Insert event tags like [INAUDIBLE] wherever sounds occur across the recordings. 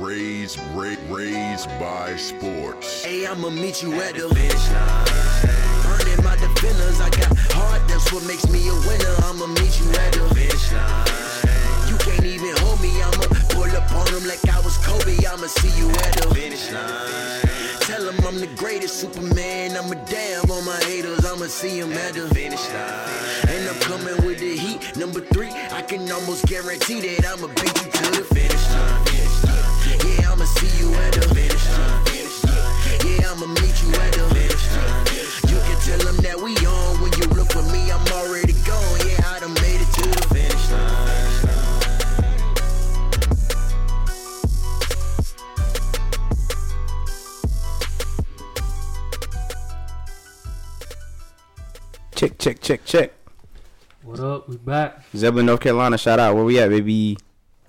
raised, ra- raised by sports. Hey, I'ma meet you at the finish line. Burning my defenders, I got heart, that's what makes me a winner. I'ma meet you at the finish line. You can't even hold me, I'ma pull up on them like I was Kobe. I'ma see you at the finish line. Tell them I'm the greatest Superman. I'm a damn on my haters. I'ma see them at the finish line. And I'm coming with the heat. Number three, I can almost guarantee that I'ma beat you to the finish line. Yeah, I'ma see you at the finish line. Yeah, I'ma meet you at the finish line. You can tell them that we on. When you look for me, I'm already gone. Yeah, I done made it to the finish line. Check, check, check, check. What up? We back. Zebulon, North Carolina. Shout out. Where we at, baby?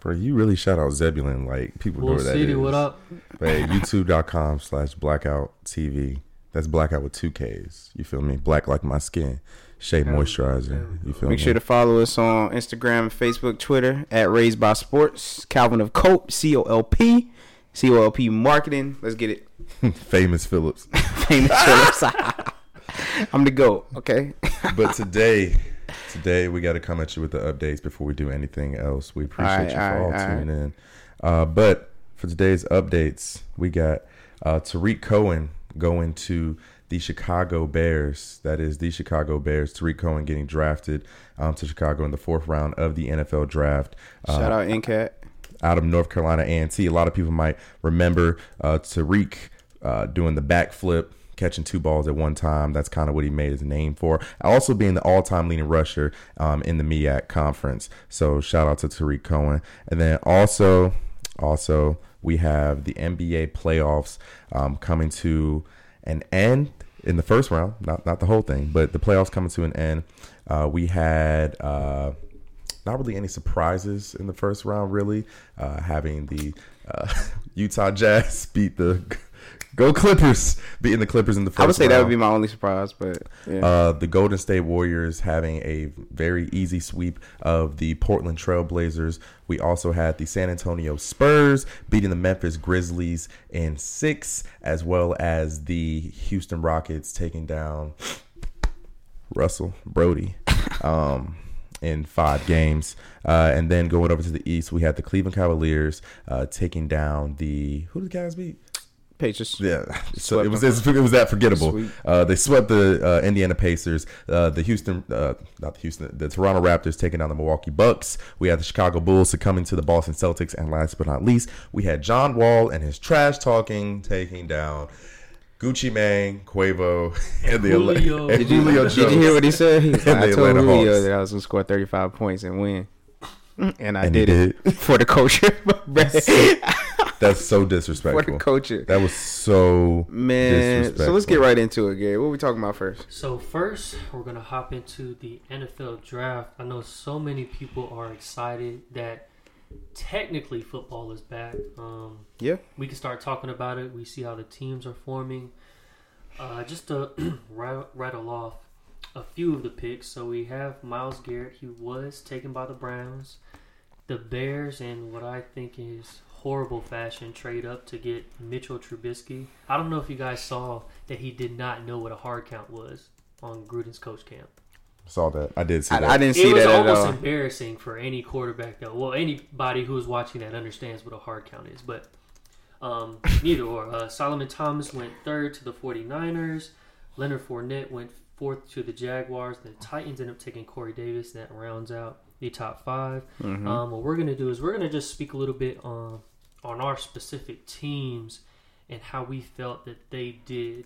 Bro, you really shout out Zebulon. Like, people know Bull where that City, is. what up? But hey, youtube.com slash blackout TV. That's blackout with two Ks. You feel me? Black like my skin. Shea moisturizer. You feel me? Make me? sure to follow us on Instagram, Facebook, Twitter at Raised by Sports. Calvin of Cope, C O L P, C O L P Marketing. Let's get it. [LAUGHS] Famous Phillips. [LAUGHS] Famous Phillips. [LAUGHS] I'm the GOAT, okay? but today, today we got to come at you with the updates before we do anything else. We appreciate Alright, you for all tuning in. Uh, but for today's updates, we got uh, Tarik Cohen going to the Chicago Bears. That is the Chicago Bears. Tarik Cohen getting drafted um, to Chicago in the fourth round of the NFL draft. Uh, Shout out NCAT. out of North Carolina A&T. A lot of people might remember uh, Tarik uh, doing the backflip, catching two balls at one time. That's kind of what he made his name for. Also being the all-time leading rusher um, in the MEAC conference. So shout out to Tarik Cohen. And then also, also we have the NBA playoffs um, coming to an end in the first round. Not not the whole thing, but the playoffs coming to an end. Uh, we had. Uh, not really any surprises in the first round, really. Uh, having the uh, [LAUGHS] Utah Jazz [LAUGHS] beat the Go Clippers, beating the Clippers in the first I would say that would be my only surprise, but yeah. Uh, the Golden State Warriors having a very easy sweep of the Portland Trailblazers. We also had the San Antonio Spurs beating the Memphis Grizzlies in six, as well as the Houston Rockets taking down Russell Brody um, in five games. Uh, and then going over to the East, we had the Cleveland Cavaliers uh, taking down the who did the guys beat? Pacers. Yeah, so it was them. it was that forgettable. Uh, they swept the uh, Indiana Pacers, uh, the Houston, uh, not the Houston, the Toronto Raptors taking down the Milwaukee Bucks. We had the Chicago Bulls succombing to the Boston Celtics, and last but not least, we had John Wall and his trash talking taking down Gucci Mane, Quavo, [LAUGHS] and the Julio. and Did Did you, Julio did you hear what he said? He was like, I [LAUGHS] told Atlanta Julio Hawks. that I was going to score 35 points and win. And I And he did, it [LAUGHS] for the culture. That's so for disrespectful. the culture. That was so Man, so let's get right into it, Gary. What are we talking about first? So first, we're gonna hop into the NFL draft. I know so many people are excited that technically football is back. Um, Yeah. we can start talking about it. We see how the teams are forming. Uh, just to [CLEARS THROAT] rattle off a few of the picks. So we have Myles Garrett. He was taken by the Browns. The Bears, and what I think is horrible fashion, trade up to get Mitchell Trubisky. I don't know if you guys saw that he did not know what a hard count was on Gruden's coach camp. saw that. I did see that. I, I didn't It see was that at almost all. embarrassing for any quarterback, though. Well, anybody who is watching that understands what a hard count is, but um, neither or. Uh, Solomon Thomas went third to the 49ers. Leonard Fournette went fourth to the Jaguars. The Titans ended up taking Corey Davis. That rounds out the top 5 Mm-hmm. Um, what we're going to do is we're going to just speak a little bit on, on our specific teams and how we felt that they did.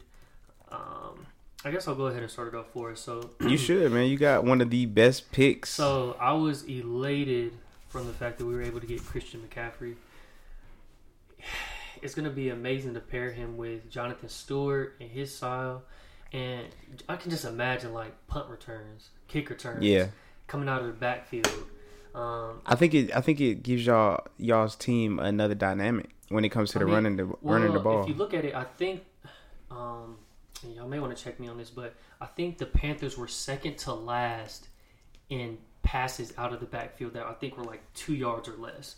Um, I guess I'll go ahead and start it off for us. So You [CLEARS THROAT] should, man. You got one of the best picks. so I was elated from the fact that we were able to get Christian McCaffrey. [SIGHS] It's going to be amazing to pair him with Jonathan Stewart and his style. And I can just imagine like punt returns, kick returns, Yeah. coming out of the backfield. Um, I think it. I think it gives y'all y'all's team another dynamic when it comes to I the mean, running the running the ball. If you look at it, I think um, y'all may want to check me on this, but I think the Panthers were second to last in passes out of the backfield that I think were like two yards or less.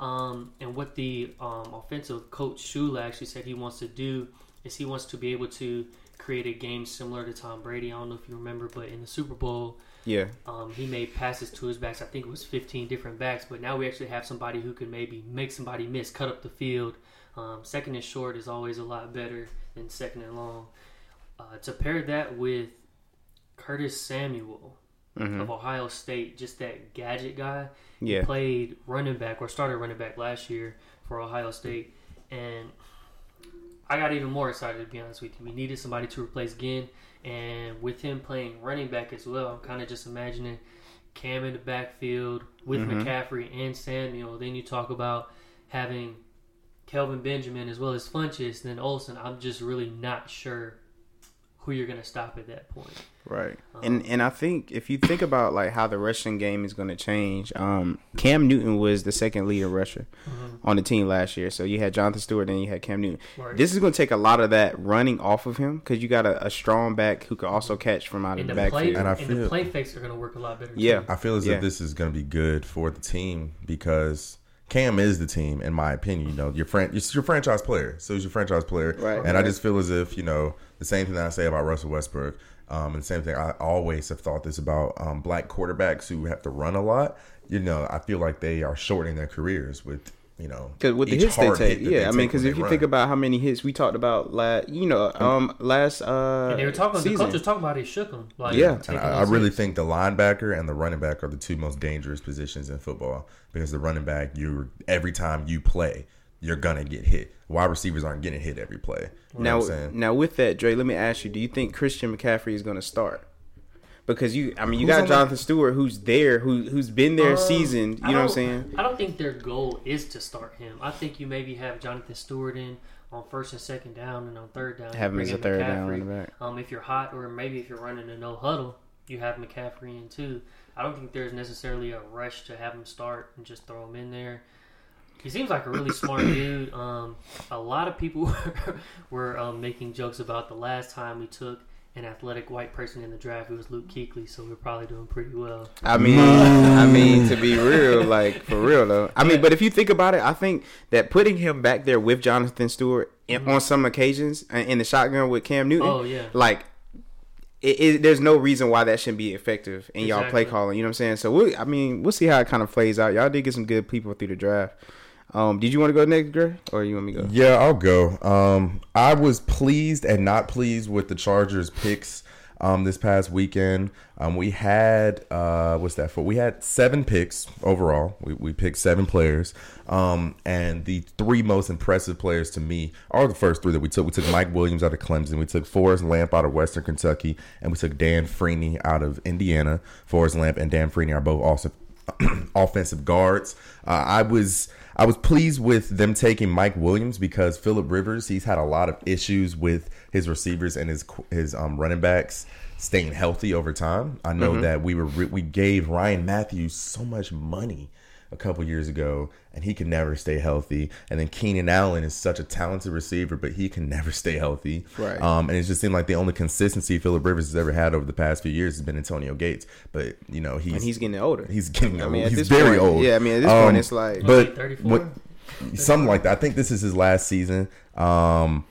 Um, and what the um, offensive coach Shula actually said he wants to do is he wants to be able to create a game similar to Tom Brady. I don't know if you remember, but in the Super Bowl, Yeah. um, he made passes to his backs. I think it was 15 different backs, but now we actually have somebody who can maybe make somebody miss, cut up the field. Um, second and short is always a lot better than second and long. Uh, to pair that with Curtis Samuel Mm-hmm. of Ohio State, just that gadget guy. He Yeah. played running back or started running back last year for Ohio State, and I got even more excited to be honest with you. We needed somebody to replace Ginn, and with him playing running back as well, I'm kind of just imagining Cam in the backfield with Mm-hmm. McCaffrey and Samuel. Then you talk about having Kelvin Benjamin as well as Funchess, and then Olsen. I'm just really not sure who you're going to stop at that point. Right. Um, And and I think if you think about like how the rushing game is going to change, um, Cam Newton was the second leader rusher on the team last year. So you had Jonathan Stewart, then you had Cam Newton. Right. This is going to take a lot of that running off of him because you got a, a strong back who can also catch from out of the the backfield. And I and the feel- play fakes are going to work a lot better. Yeah. too. I feel as Yeah. if this is going to be good for the team because Cam is the team, in my opinion. You know, your fran- it's your franchise player, so he's your franchise player, Right. And I just feel as if you know the same thing that I say about Russell Westbrook, um, and the same thing I always have thought this about um, black quarterbacks who have to run a lot. You know, I feel like they are shortening their careers with you know Because with the hits they take, yeah, they I mean, because if you run. think about how many hits we talked about last, you know, um, last uh, And they were talking. The season. coach was talking about he shook him. Like, Yeah. And I, I really hits. think the linebacker and the running back are the two most dangerous positions in football because the running back, you every time you play, you're gonna get hit. Wide receivers aren't getting hit every play. You Now, what I'm saying? now with that, Dre, let me ask you: Do you think Christian McCaffrey is going to start? Because you, I mean, you Who's got on the- Jonathan Stewart, who's there, who who's been there Um, seasoned. I You know what I'm saying? I don't think their goal is to start him. I think you maybe have Jonathan Stewart in on first and second down, and on third down, Have him as a third down McCaffrey. running back. Um, if you're hot, or maybe if you're running a no huddle, you have McCaffrey in too. I don't think there's necessarily a rush to have him start and just throw him in there. He seems like a really smart [COUGHS] dude. Um, a lot of people [LAUGHS] were, were um, making jokes about the last time we took an athletic white person in the draft. It was Luke Kuechly, so we're probably doing pretty well. I mean, I mean to be real, like for real though. I mean, but if you think about it, I think that putting him back there with Jonathan Stewart in, on some occasions uh, in the shotgun with Cam Newton, Oh, yeah. like. It, it, there's no reason why that shouldn't be effective in y'all play calling. You know what I'm saying? So we, I mean, we'll see how it kind of plays out. Y'all did get some good people through the draft. Um, did you want to go next, Gray, or you want me to go? Yeah, I'll go. Um, I was pleased and not pleased with the Chargers picks um, this past weekend. Um, we had uh, what's that for? We had seven picks overall. We, we picked seven players, um, and the three most impressive players to me are the first three that we took. We took Mike Williams out of Clemson. We took Forrest Lamp out of Western Kentucky, and we took Dan Feeney out of Indiana. Forrest Lamp and Dan Feeney are both also [CLEARS THROAT] offensive guards. Uh, I was I was pleased with them taking Mike Williams because Philip Rivers he's had a lot of issues with his receivers and his his um, running backs staying healthy over time. I know that we were we gave Ryan Mathews so much money a couple years ago and he can never stay healthy and then Keenan Allen is such a talented receiver but he can [LAUGHS] never stay healthy Right. um, and it just seemed like the only consistency Philip Rivers has ever had over the past few years has been Antonio Gates but you know he's And he's getting older. He's getting I mean, at he's very point- old. yeah, I mean, at this Um, point, it's like- but 34? what, something like that. I think this is his last season. Um,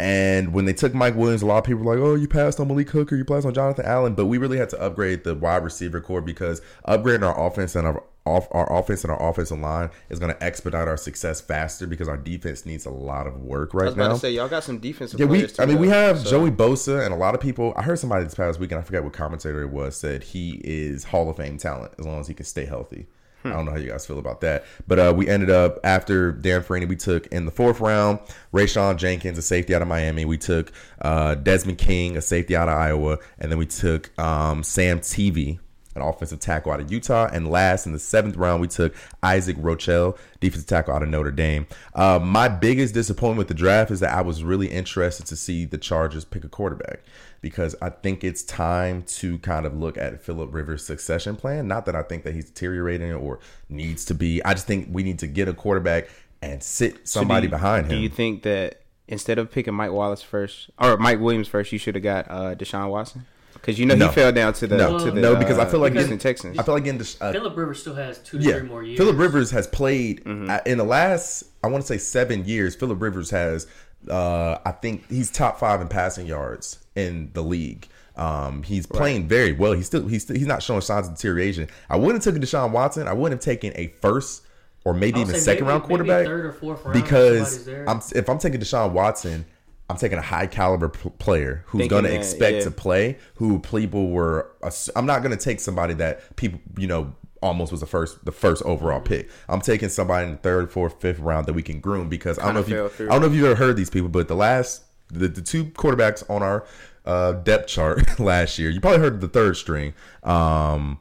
and when they took Mike Williams, a lot of people were like, "Oh, you passed on Malik Hooker, you passed on Jonathan Allen." But we really had to upgrade the wide receiver core because upgrading our offense and our off our offense and our offensive line is going to expedite our success faster because our defense needs a lot of work right now. I was about now. to say y'all got some defensive Yeah, we. too, I mean, we have So- Joey Bosa, and a lot of people. I heard somebody this past weekend. I forget what commentator it was. Said he is Hall of Fame talent as long as he can stay healthy. I don't know how you guys feel about that, but uh, we ended up after Dan Feeney. We took in the fourth round Rayshawn Jenkins, a safety out of Miami. We took uh, Desmond King, a safety out of Iowa, and then we took um, Sam Tevi, an offensive tackle out of Utah. And last in the seventh round, we took Isaac Rochell, defensive tackle out of Notre Dame. Uh, my biggest disappointment with the draft is that I was really interested to see the Chargers pick a quarterback because I think it's time to kind of look at Philip Rivers' succession plan. Not that I think that he's deteriorating or needs to be. I just think we need to get a quarterback and sit So somebody you- behind him. Do you think that instead of picking Mike Wallace first or Mike Williams first, you should have got uh, Deshaun Watson? Because you know No. he fell down to the No. to the No, because I feel like uh, Houston in- Texans. I feel like in the uh, Philip Rivers still has two to yeah, three more years. Philip Rivers has played Mm-hmm. uh, in the last I want to say seven years. Philip Rivers has uh, I think he's top five in passing yards in the league. Um, he's playing very well. He's still he's still, he's not showing signs of deterioration. I wouldn't have taken Deshaun Watson. I wouldn't have taken a first or maybe even second maybe- round maybe quarterback third or fourth round because. I'm if I'm taking Deshaun Watson, I'm taking a high caliber p- player who's going to expect yeah. to play. Who people were. I'm not going to take somebody that people you know almost was the first the first overall pick. I'm taking somebody in the third, fourth, fifth round that we can groom because I don't know if you. I don't know if you've ever heard these people, but the last the, the two quarterbacks on our uh, depth chart [LAUGHS] last year, you probably heard the third string um,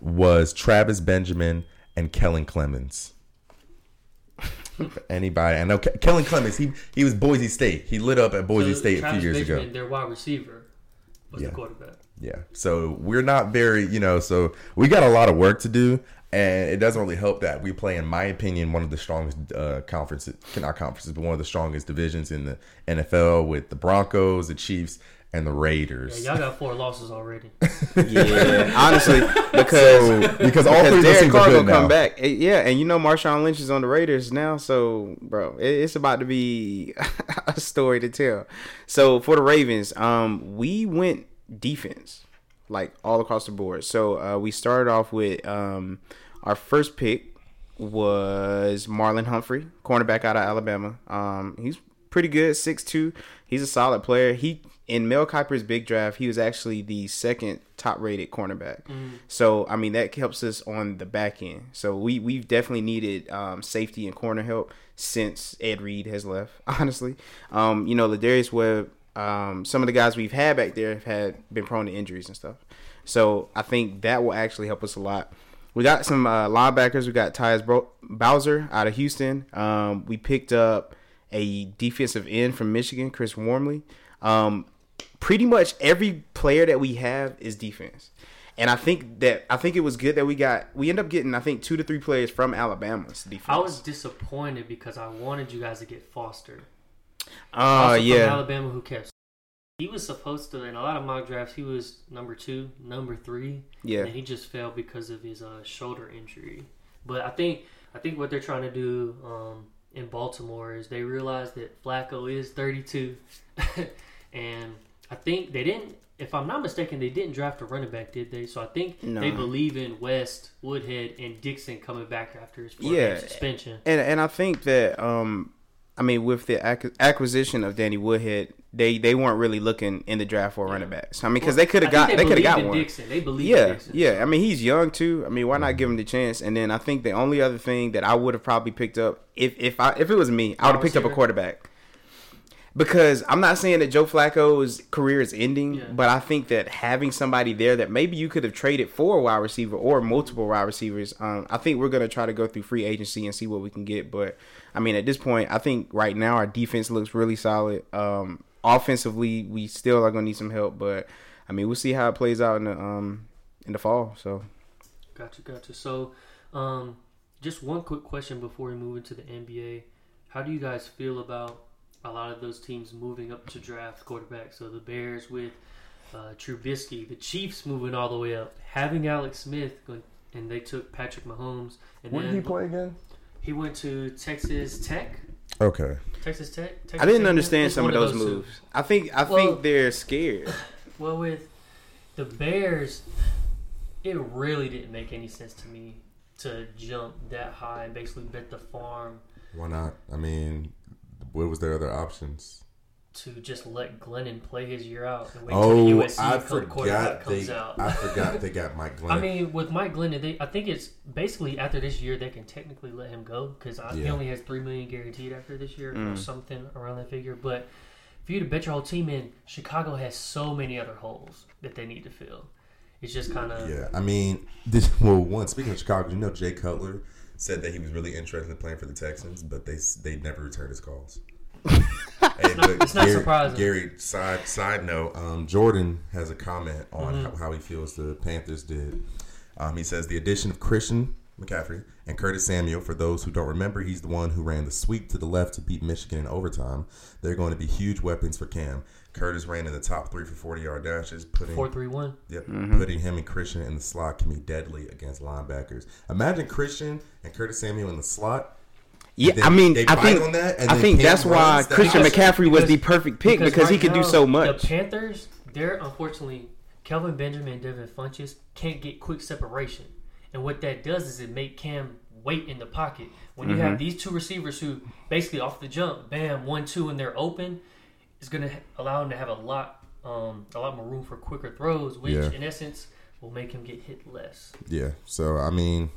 was Travis Benjamin and Kellen Clemens. Anybody? I know Ke- Kellen Clemens. He he was Boise State. He lit up at Boise So State a few years Benjamin, ago. Their wide receiver was Yeah. the quarterback. Yeah. So we're not very, you know, so we got a lot of work to do. And it doesn't really help that we play, in my opinion, one of the strongest uh, conferences, not conferences, but one of the strongest divisions in the NFL with the Broncos, the Chiefs, and the Yeah, Raiders. y'all got four losses already. [LAUGHS] yeah, honestly, [LAUGHS] because because all three because of those Derek are Carr good come now. back. Yeah, and you know Marshawn Lynch is on the Raiders now, so bro, it's about to be [LAUGHS] a story to tell. So for the Ravens, um, we went defense like all across the board. So uh, we started off with um, our first pick was Marlon Humphrey, cornerback out of Alabama. Um, he's pretty good, six two. He's a solid player. He in Mel Kiper's big draft, he was actually the second top rated cornerback. So I mean that helps us on the back end. So we we've definitely needed um, safety and corner help since Ed Reed has left. [LAUGHS] Honestly, um, you know Lardarius Webb. Um, some of the guys we've had back there have had been prone to injuries and stuff. So I think that will actually help us a lot. We got some uh, linebackers. We got Tyus Bro- Bowser out of Houston. Um, we picked up a defensive end from Michigan, Chris Wormley. Um, pretty much every player that we have is defense. And I think that I think it was good that we got we end up getting I think two to three players from Alabama's defense. I was disappointed because I wanted you guys to get Foster. uh Also from yeah Alabama who kept. He was supposed to in a lot of mock drafts. He was number two, number three. Yeah. and he just fell because of his uh, shoulder injury. But I think I think what they're trying to do um, in Baltimore is they realize that Flacco is 32, [LAUGHS] and I think they didn't. If I'm not mistaken, they didn't draft a running back, did they? So I think No. they believe in West, Woodhead, and Dixon coming back after his Yeah. suspension. and and I think that um I mean with the acquisition of Danny Woodhead they they weren't really looking in the draft for running backs. I mean because they could have got they, could have got in one. Dixon. They believe in Yeah, Dixon. yeah. I mean, he's young too. I mean, why not give him the chance? And then I think the only other thing that I would have probably picked up if if I if it was me, I would have picked up a quarterback. Because I'm not saying that Joe Flacco's career is ending, Yeah. but I think that having somebody there that maybe you could have traded for a wide receiver or multiple wide receivers, um, I think we're gonna try to go through free agency and see what we can get. But I mean, at this point, I think right now our defense looks really solid. Um, offensively, we still are gonna need some help, but I mean, we'll see how it plays out in the um in the fall. So. Gotcha, gotcha. So, um, just one quick question before we move into the NBA. How do you guys feel about a lot of those teams moving up to draft quarterbacks? So the Bears with uh, Trubisky, the Chiefs moving all the way up, having Alex Smith, going, and they took Patrick Mahomes, and Where did he play again? he went to Texas Tech. Okay. Texas Tech. Texas I didn't Tech? understand It's some of those two. moves. I think I Well- think they're scared. [SIGHS] Well, with the Bears, it really didn't make any sense to me to jump that high and basically bet the farm Why not? I mean, what was their other options? to just let Glennon play his year out and wait Oh, till the USC I co- quarterback forgot comes they. out. I forgot they got Mike [LAUGHS] Glennon. I mean, with Mike Glennon, they, I think it's basically after this year they can technically let him go because he only has three million guaranteed after this year or Mm. something around that figure. But for you to bet your whole team in, Chicago has so many other holes that they need to fill. It's just kind of Yeah, I mean, [LAUGHS] this, well, one speaking of Chicago, you know, Jay Cutler said that he was really interested in playing for the Texans, but they they never returned his calls. [LAUGHS] Hey, but it's not Gary, surprising. Gary, side side note, um, Jordan has a comment on Mm-hmm. how, how he feels the Panthers did. Um, he says the addition of Christian McCaffrey, and Curtis Samuel. For those who don't remember, he's the one who ran the sweep to the left to beat Michigan in overtime. They're going to be huge weapons for Cam. Curtis ran in the top three for 40 yard dashes, putting Four three one. Yep, Mm-hmm. putting him and Christian in the slot can be deadly against linebackers. Imagine Christian and Curtis Samuel in the slot. Yeah, I mean, they I think on that, and I think that's why that- Christian Because- McCaffrey was the perfect pick because, he right could do so much. The Panthers, they're unfortunately Kelvin Benjamin and Devin Funchess can't get quick separation, and what that does is it make Cam wait in the pocket. When you Mm-hmm. have these two receivers who basically off the jump, bam, one two, and they're open, it's going to allow him to have a lot, um, a lot more room for quicker throws, which Yeah. in essence will make him get hit less. Yeah, so I mean,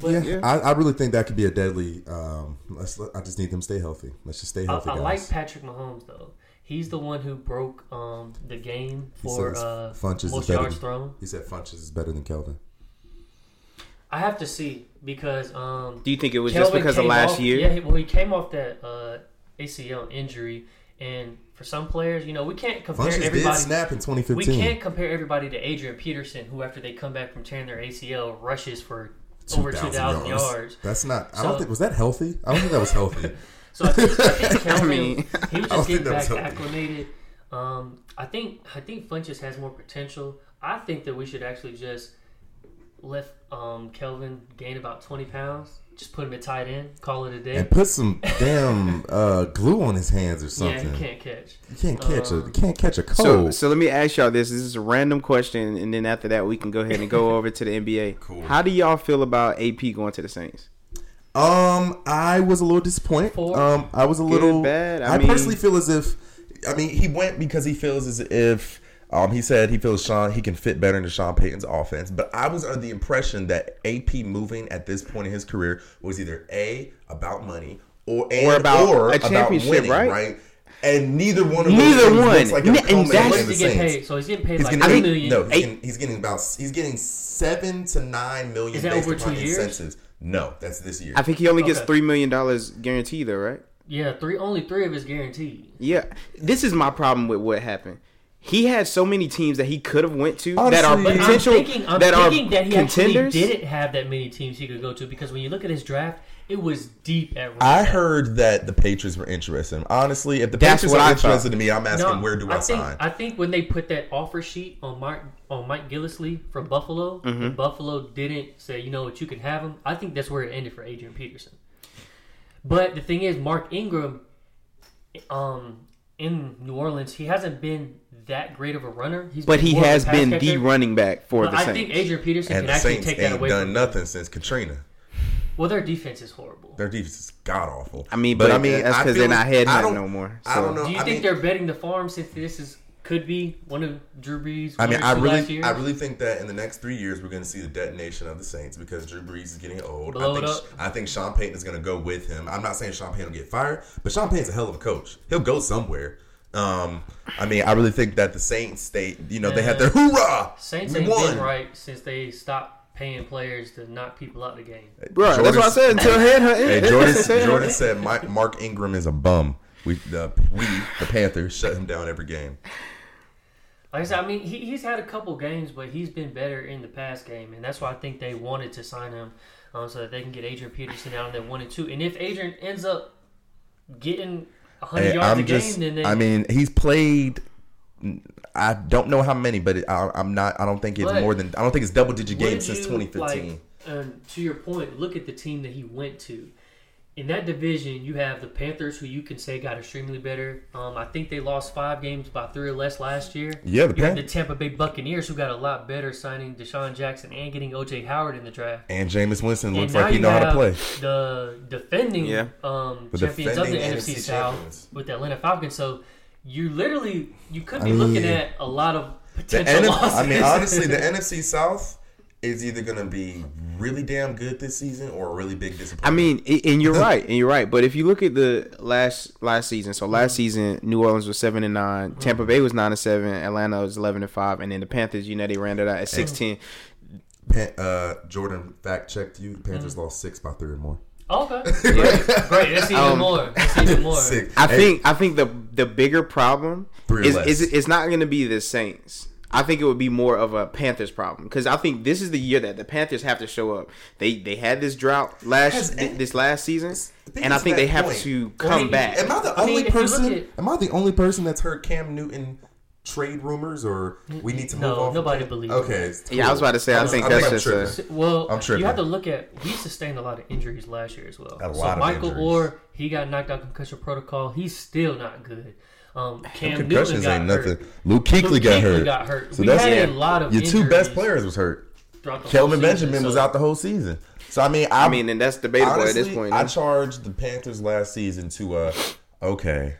But yeah, Yeah. I, I really think that could be a deadly. Um, let's. I just need them to stay healthy. Let's just stay I, healthy, I guys. like Patrick Mahomes though. He's the one who broke um, the game for says uh, Funchess most yards than- thrown. He said Funchess is better than Kelvin. I have to see because um, Do you think it was just because of last off- year? Yeah, he- well, he came off that uh, ACL injury, and for some players, you know, we can't compare Funchess did everybody. snap in 2015. We can't compare everybody to Adrian Peterson, who after they come back from tearing their ACL rushes for over 2,000 yards. That's not. I don't think was that healthy. I don't think that was healthy. [LAUGHS] So I think, I think [LAUGHS] Kelvin, mean, he was just getting back acclimated. Um, I think I think Funchess has more potential. I think that we should actually just let um, Kelvin gain about 20 pounds. Just put him at tight end, call it a day. and put some damn uh, glue on his hands or Yeah, something. he can't catch. You can't catch a Um, you can't catch a cold. so so let me ask y'all this. This is a random question, and then after that, we can go ahead and go [LAUGHS] over to the NBA. Cool. How do y'all feel about AP going to the Saints? Um, I was a little disappointed. Four. Um, I was a little bad? I I, mean- personally feel as if, I mean, he went because he feels as if. Um, he said he feels Sean he can fit better into Sean Payton's offense, but I was under the impression that AP moving at this point in his career was either a about money or and, Or about or a about championship, winning, right? And And neither one of them. Neither those one. looks like Ne- it'll and that's- What the he get Saints. paid? So he's getting paid He's like getting, two million. no, he's getting, he's getting about he's getting seven to nine million Is that based over two years? incentives. No, that's this year. I think he only gets Okay. three million dollars guaranteed, though, right? Yeah, three only three of his guaranteed. Yeah, this is my problem with what happened. He had so many teams that he could have went to that are potential I'm thinking, I'm that are that he contenders. actually didn't have that many teams he could go to because when you look at his draft, it was deep at. I running back. heard that the Patriots were interested. Honestly, if the That's Patriots what are I interested thought. in me, I'm asking where do I, think, sign? I think when they put that offer sheet on Mike on Mike Gillislee from Buffalo, Mm-hmm. and Buffalo didn't say, you know what, you can have him. I think that's where it ended for Adrian Peterson. But the thing is, Mark Ingram, um, in New Orleans, he hasn't been that great of a runner. He's but he more of a has pass been the running back for But the I Saints. think Adrian Peterson and can the actually Saints take that away done from him. nothing since Katrina. Well, their defense is horrible. Their defense is god awful. I mean, but that's 'cause I mean that's because they're not like- heading it no more, I so. don't know. Do you I think mean, they're betting the farm since this is could be one of Drew Brees? I mean, I really, last years? I really think that in the next three years we're going to see the detonation of the Saints because Drew Brees is getting old. Blow I think, up. I think Sean Payton is going to go with him. I'm not saying Sean Payton will get fired, but Sean Payton's a hell of a coach. He'll go somewhere. Um, I mean, I really think that the Saints, they, you know, they had their hoorah. Saints we ain't won. been right since they stopped paying players to knock people out of the game. Bro, that's what I said until head Hey. Jordan, [LAUGHS] Jordan said Mike, Mark Ingram is a bum. We, the, we, the Panthers, shut him down every game. Like I said, I mean, he, he's had a couple games, but he's been better in the past game, and that's why I think they wanted to sign him um, so that they can get Adrian Peterson out of that one and two. And if Adrian ends up getting 100 Hey, yards a I'm game, just, then they, I mean, he's played. I don't know how many, but it, I, I'm not. I don't think it's more than. I don't think it's double digit games since you, 2015. Like, and to your point, look at the team that he went to. In that division, you have the Panthers, who you can say got extremely better. Um, I think they lost five games by three or less last year. Yeah, the you have Pan- the Tampa Bay Buccaneers, who got a lot better, signing DeSean Jackson and getting OJ Howard in the draft. and Jameis Winston looks like he now know you how to play. The defending Yeah. um, The champions of the NFC, NFC South champions. with the Atlanta Falcons. So you literally you could be I mean, looking at a lot of The potential NF losses. I mean, honestly, the [LAUGHS] NFC South is either going to be really damn good this season or a really big disappointment. I mean, and you're [LAUGHS] right, and you're right. But if you look at the last last season, so last season New Orleans was seven and nine, Tampa Bay was nine and seven, Atlanta was eleven and five, and then the Panthers, you know, they ran it out at sixteen. Pan- uh, Jordan fact checked you. The. Panthers lost six by three or more. Okay, [LAUGHS] great, great. That's even Um, more. That's even [LAUGHS] more. Six. I Hey, think I think the the bigger problem Three or is is it's not going to be the Saints. I think it would be more of a Panthers problem because I think this is the year that the Panthers have to show up. They they had this drought last Has- th- this last season, think and I think they have point. to come he- back. Am I the I mean, only if you look person? at- am I the only person that's heard Cam Newton trade rumors, or we need to move No, on? nobody believes Okay, cool. Yeah, I was about to say. I I'm- think I that's I'm just tripping. a, S- Well, I'm tripping. you have to look at he sustained a lot of injuries last year as well. A so lot of Michael injuries. Orr, he got knocked out concussion protocol. He's still not good. Um, Cam Newton concussions got ain't hurt. nothing. Luke Kuechly Luke got Kuechly hurt. got hurt. So we that's- had Yeah. a lot of Your two best players was hurt. throughout the whole Kelvin season, Benjamin was out the whole season. So I mean, I I'm, mean, and that's debatable honestly, at this point. I huh? charged the Panthers last season to uh, okay,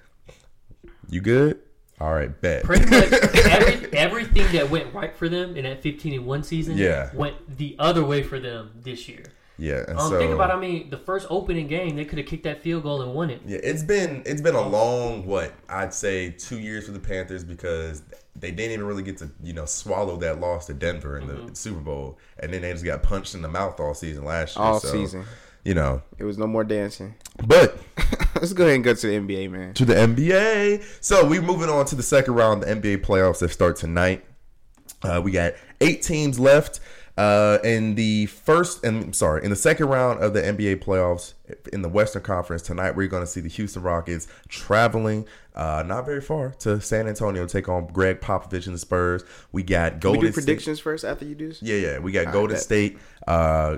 you good? All right, bet. Pretty much [LAUGHS] every, everything that went right for them in that 15 and one season Yeah. went the other way for them this year. Yeah, and Um, so think about, I mean, the first opening game, they could have kicked that field goal and won it. Yeah, it's been it's been a long what I'd say two years for the Panthers because they didn't even really get to you know swallow that loss to Denver in the Mm-hmm. Super Bowl, and then they just got punched in the mouth all season last year. All so, season. you know. It was no more dancing. But [LAUGHS] Let's go ahead and go to the NBA, man. to the NBA, so we're moving on to the second round of the NBA playoffs that start tonight. Uh, we got eight teams left. Uh, in the first, and I'm sorry, in the second round of the NBA playoffs in the Western Conference tonight, we're going to see the Houston Rockets traveling uh, not very far to San Antonio to take on Gregg Popovich and the Spurs. We got We Golden do State- predictions first after you do this. yeah, yeah. We got All Golden right. State uh,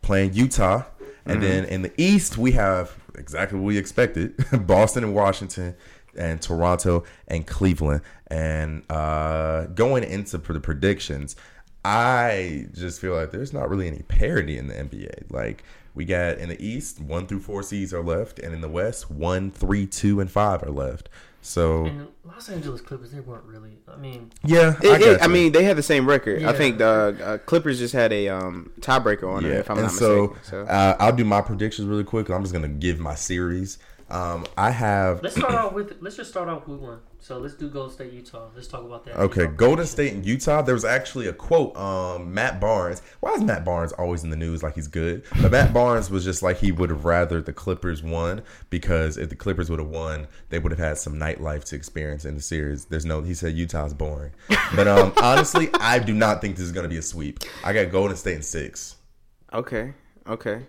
playing Utah, and then in the East we have exactly what we expected: [LAUGHS] Boston and Washington, and Toronto and Cleveland. And uh, going into the predictions, I just feel like there's not really any parity in the NBA. Like we got in the East, one through four seeds are left, and in the West, one, three, two, and five are left. So And Los Angeles Clippers, they weren't really. I mean, yeah, It- I, it- got I mean, they had the same record. I think the uh, Clippers just had a um, tiebreaker on it, if I'm and not so, mistaken. So Uh, I'll do my predictions really quick. I'm just gonna give my series. Um, I have let's start off with. Let's just start off with one. So let's do Golden State, Utah. Let's talk about that. okay, Utah Golden. State and Utah. There was actually a quote. Um, Matt Barnes. Why is Matt Barnes always in the news like he's good? But Matt Barnes was just like he would have rather the Clippers won because if the Clippers would have won, they would have had some nightlife to experience in the series. There's no. He said Utah's boring. But um, [LAUGHS] honestly, I do not think this is gonna be a sweep. I got Golden State in six. okay, okay.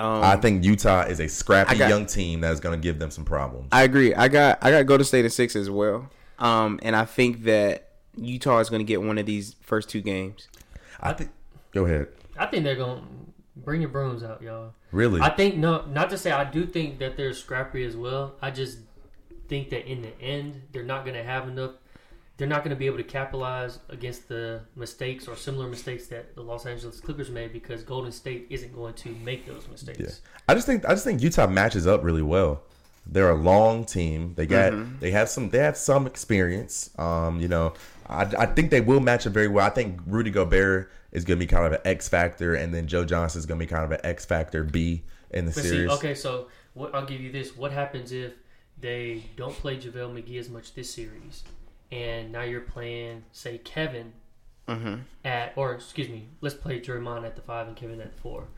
Um, I think Utah is a scrappy got- young team that's going to give them some problems. I agree. I got I got go to State at six as well. Um, and I think that Utah is going to get one of these first two games. I think. Go ahead. I think they're going to bring your brooms out, y'all. Really? I think no, not to say I do think that they're scrappy as well. I just think that in the end, they're not going to have enough. They're not going to be able to capitalize against the mistakes or similar mistakes that the Los Angeles Clippers made because Golden State isn't going to make those mistakes. yeah. I just think I just think Utah matches up really well. They're a long team. They got they have some they have some experience. Um, you know, I, I think they will match up very well. I think Rudy Gobert is going to be kind of an X factor, and then Joe Johnson is going to be kind of an X factor B in the But series. see, okay, so what I'll give you this: what happens if they don't play JaVale McGee as much this series, and now you're playing, say, Kevin mm-hmm. at, or excuse me, let's play Draymond at the five and Kevin at the four.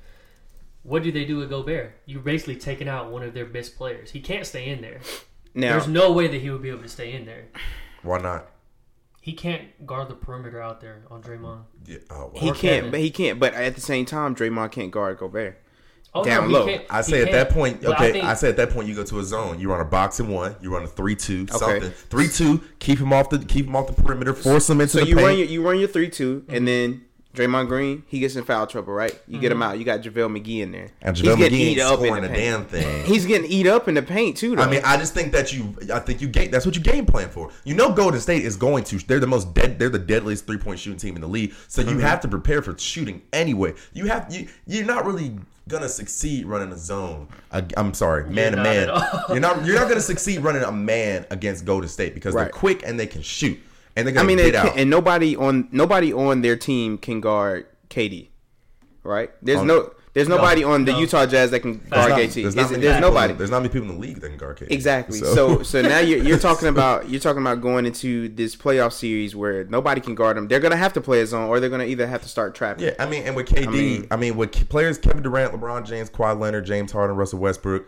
What do they do with Gobert? You're basically taking out one of their best players. He can't stay in there. Now, There's no way that he would be able to stay in there. Why not? He can't guard the perimeter out there on Draymond. Yeah, oh, well. he can't, Kevin. but he can't. But at the same time, Draymond can't guard Gobert. Oh, Down he low. I say at that point, But okay. I, think- say at that point, you go to a zone. You run a box and one. You run a three two Okay. something. Three two. Keep him off the keep him off the perimeter. Force him into So the you paint. run your you run your three two, and then Draymond Green he gets in foul trouble, right? You get him out. You got JaVale McGee in there. and He's JaVale getting McGee eat ain't up in scoring the a damn thing. He's getting eat up in the paint too. Though. I mean, I just think that you, I think you game. That's what you game plan for. You know, Golden State is going to. They're the most dead. They're the deadliest three point shooting team in the league. So you mm-hmm. have to prepare for shooting anyway. You have you. You're not really gonna succeed running a zone. I, I'm sorry, man to man. You're not. You're not gonna succeed running a man against Golden State because they're quick and they can shoot and they're I gonna mean, get it out. and nobody on nobody on their team can guard KD, right? There's On- no there's nobody on the no. Utah Jazz that can There's guard not- KD. There's, There's, not there's people- nobody. There's not many people in the league that can guard KD. Exactly. So so now you're, you're [LAUGHS] talking about you're talking about going into this playoff series where nobody can guard them. They're gonna have to play a zone, or they're gonna either have to start trapping. Yeah, I mean, and with KD, I mean, mean- with players Kevin Durant, LeBron James, Kawhi Leonard, James Harden, Russell Westbrook,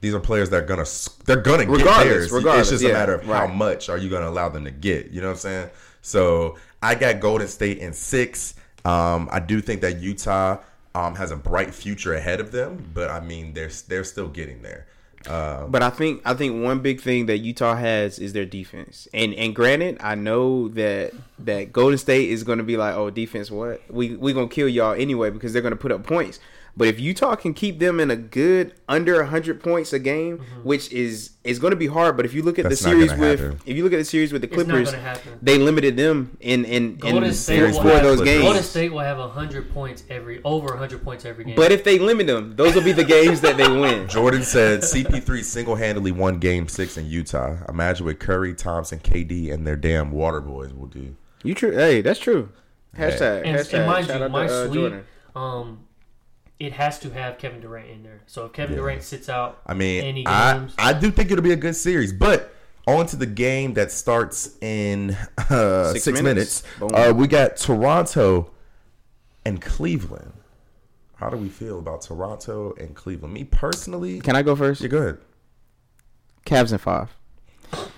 these are players that are gonna they're gonna get Regardless, theirs. regardless, it's just a matter of how much are you gonna allow them to get. You know what I'm saying? So I got Golden State in six. Um, I do think that Utah um, has a bright future ahead of them, but I mean they're they're still getting there. Uh, But I think I think one big thing that Utah has is their defense. And and granted, I know that that Golden State is going to be like, "Oh, defense what? We we to kill y'all anyway because they're going to put up points." But if Utah can keep them in a good under 100 points a game, which is is going to be hard, but if you look at That's the series with happen. if you look at the series with the Clippers, they limited them in in, in Golden State series will for have, those Clippers. Golden. State will have hundred points every over hundred points every game. But if they limit them, those will be the games that they win. [LAUGHS] Jordan said CP3 single handedly won Game Six in Utah. Imagine what Curry, Thompson, KD, and their damn Water Boys will do. You true? Hey, that's true. Hashtag. and, hashtag. and mind shout you, out my to, uh, sweet, um, it has to have Kevin Durant in there. So if Kevin Durant sits out, I mean, any I, games, I do think it'll be a good series, but on to the game that starts in [LAUGHS] uh, Six six, minutes. minutes. Uh, we got Toronto and Cleveland. How do we feel about Toronto and Cleveland? Me personally, Can I go first? you're good. Cavs and five.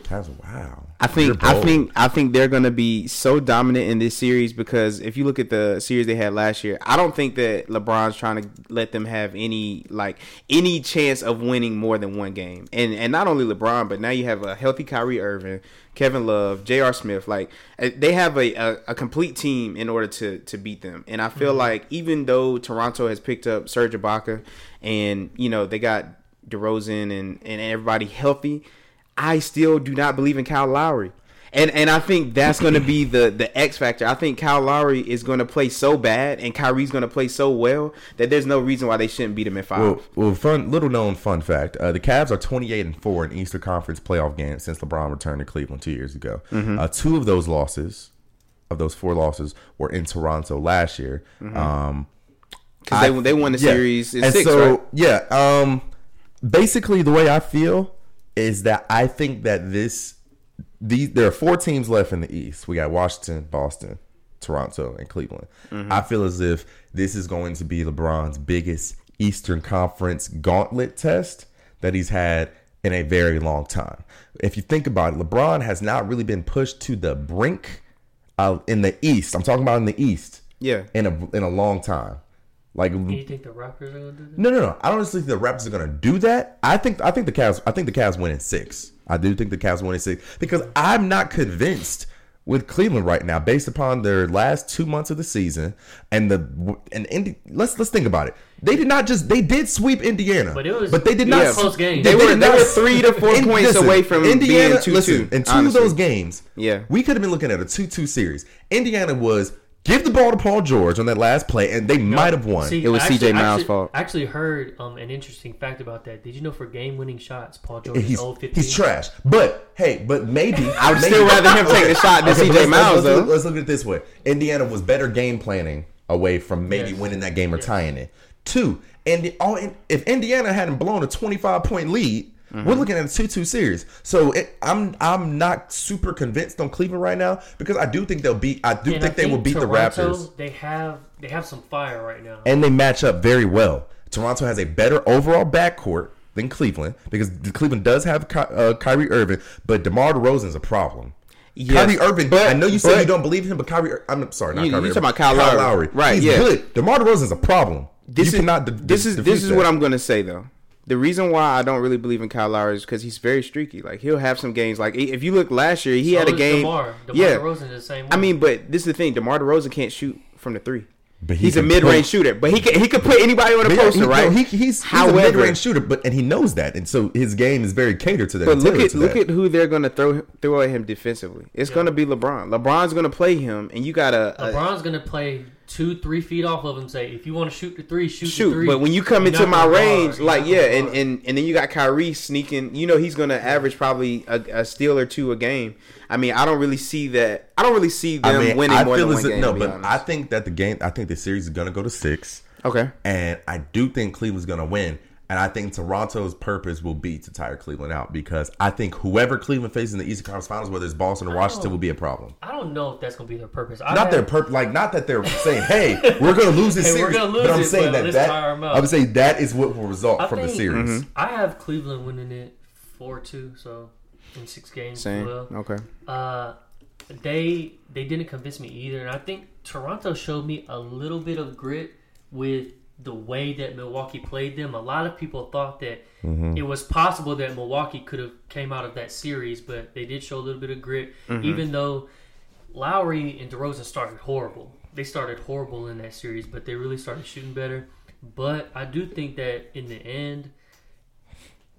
Cavs, wow. I think I think I think they're gonna be so dominant in this series because if you look at the series they had last year, I don't think that LeBron's trying to let them have any like any chance of winning more than one game. And and not only LeBron, but now you have a healthy Kyrie Irving, Kevin Love, J.R. Smith. Like uh, they have a, a, a complete team in order to to beat them. And I feel like even though Toronto has picked up Serge Ibaka and you know they got DeRozan and and everybody healthy. I still do not believe in Kyle Lowry. And and I think that's going to be the the X factor. I think Kyle Lowry is going to play so bad and Kyrie's going to play so well that there's no reason why they shouldn't beat him in five. Well, well, fun little known fun fact: uh, the Cavs are twenty eight and four in Eastern Conference playoff games since LeBron returned to Cleveland two years ago. Mm-hmm. Uh, two of those losses, of those four losses, were in Toronto last year. Um, Because they, they won the yeah. series and six, so right? yeah. Um, basically, the way I feel is that I think that this these there are four teams left in the East. We got Washington, Boston, Toronto, and Cleveland. Mm-hmm. I feel as if this is going to be LeBron's biggest Eastern Conference gauntlet test that he's had in a very long time. If you think about it, LeBron has not really been pushed to the brink uh, in the East. I'm talking about in the East. Yeah. In a in a long time. Like do you think the Raptors are gonna do that? no, no, no. I don't think the Raptors are going to do that. I think I think the Cavs. I think the Cavs win in six. I do think the Cavs win in six because I'm not convinced with Cleveland right now, based upon their last two months of the season and the and Indi- let's let's think about it. They did not just they did sweep Indiana, But it was- but they did not was close games. They were- did they not- were three to four [LAUGHS] points away from being 2-2, Listen, in two honestly. of those games, Yeah. we could have been looking at a two-two series. Indiana was give the ball to Paul George on that last play, and they might have won. See, It was I CJ actually- Miles' actually- fault. I actually heard um, an interesting fact about that. Did you know for game-winning shots, Paul George is he's, 0 15? he's trash. But hey, but maybe [LAUGHS] I would maybe- still rather him take the shot than but CJ let's- Miles, let's, though. Let's, let's look at it this way: Indiana was better game planning away from maybe Yes. winning that game or tying it. Two, and the, all if Indiana hadn't blown a twenty-five point lead. Mm-hmm. We're looking at a two-two series, so it, I'm I'm not super convinced on Cleveland right now because I do think they'll beat. I do And think I they will beat Toronto, the Raptors, They have they have some fire right now. and they match up very well. Toronto has a better overall backcourt than Cleveland because Cleveland does have Ky- uh, Kyrie Irving, but DeMar DeRozan is a problem. Yes, Kyrie Irving, but- I know you say but- you don't believe him, but Kyrie, I'm sorry, not You- Kyrie. you Irving, talking about Kyle Lowry. Right, He's yeah. good. DeMar DeRozan is a problem. This you is cannot. de- this is this is that. what I'm gonna say though. The reason why I don't really believe in Kyle Lowry is because he's very streaky. Like he'll have some games. Like if you look last year, he So had a is game. DeMar. DeMar yeah, DeRozan is the same. I mean, but this is the thing. Demar Derozan can't shoot from the three. But he he's a mid-range put- shooter, but he can he could put anybody on a But yeah, poster, he- right? no, he, he's, he's However- a mid-range shooter, but and he knows that, and so his game is very catered to that. But look at look that. at who they're gonna throw throw at him defensively. It's gonna be LeBron. LeBron's gonna play him, and you gotta uh, LeBron's gonna play two, three feet off of him. Say, if you want to shoot the three, shoot, the shoot. three. But when you come You're into my range, guard. Like yeah, and, and and then you got Kyrie sneaking. You know he's gonna average probably a, a steal or two a game. I mean, I don't really see that. I don't really see them I mean, winning I more feel than one if, game. no, to be but honest. I think that the game, I think the series is going to go to six. okay. And I do think Cleveland's going to win. And I think Toronto's purpose will be to tire Cleveland out because I think whoever Cleveland faces in the Eastern Conference Finals, whether it's Boston or Washington, will be a problem. I don't know if that's gonna be their purpose. I Not have- their purpose, like not that they're saying, "Hey, [LAUGHS] we're going to lose this Hey, we're series," lose but I'm it, saying but that that tire 'em out. I would say that is what will result I from the think- series. I have Cleveland winning it four two. So in six games. Same. Well, Okay. uh, they they didn't convince me either, and I think Toronto showed me a little bit of grit with the way that Milwaukee played them. A lot of people thought that Mm-hmm. it was possible that Milwaukee could have came out of that series, but they did show a little bit of grit, Mm-hmm. even though Lowry and DeRozan started horrible. They started horrible in that series, but they really started shooting better. But I do think that in the end,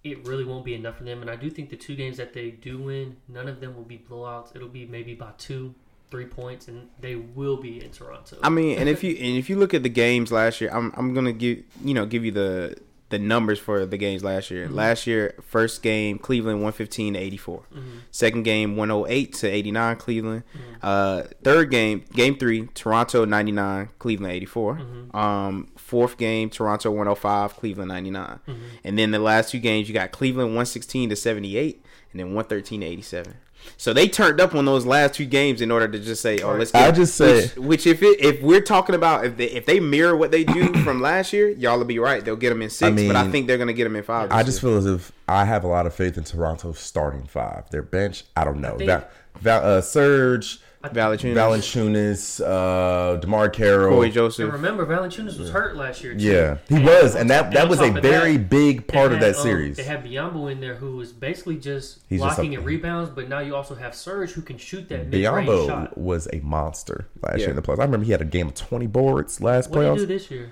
it really won't be enough for them. And I do think the two games that they do win, none of them will be blowouts. It'll be maybe by two, three points, and they will be in Toronto. I mean, and if you and if you look at the games last year, I'm I'm gonna give you know give you the the numbers for the games last year. Mm-hmm. Last year, first game Cleveland 115 to 84. Mm-hmm. Second game 108 to 89 Cleveland. Mm-hmm. Uh, third game game three Toronto 99 Cleveland 84. Um, fourth game Toronto 105 Cleveland 99. And then the last two games you got Cleveland 116 to 78 and then 113 to 87. So they turned up on those last two games in order to just say, "Oh, let's." Get, I just say- which, which if it if we're talking about if they if they mirror what they do [CLEARS THROAT] from last year, y'all will be right. They'll get them in six, but I think they're gonna get them in five. I just year. feel as if I have a lot of faith in Toronto's starting five. Their bench, I don't know. think- Val, Val, uh, Serge, Valanciunas, Valanciunas, uh, DeMarre Carroll. Corey and Joseph. remember, Valanciunas was hurt last year. Too. Yeah, he was, and that that was a very that, big They part of that um, series. they had Biyombo in there who was basically just He's just blocking a- and rebounds, but now you also have Serge who can shoot that mid-range Biyombo shot. was a monster last Yeah. year in the playoffs. I remember he had a game of twenty boards last What did he do this year?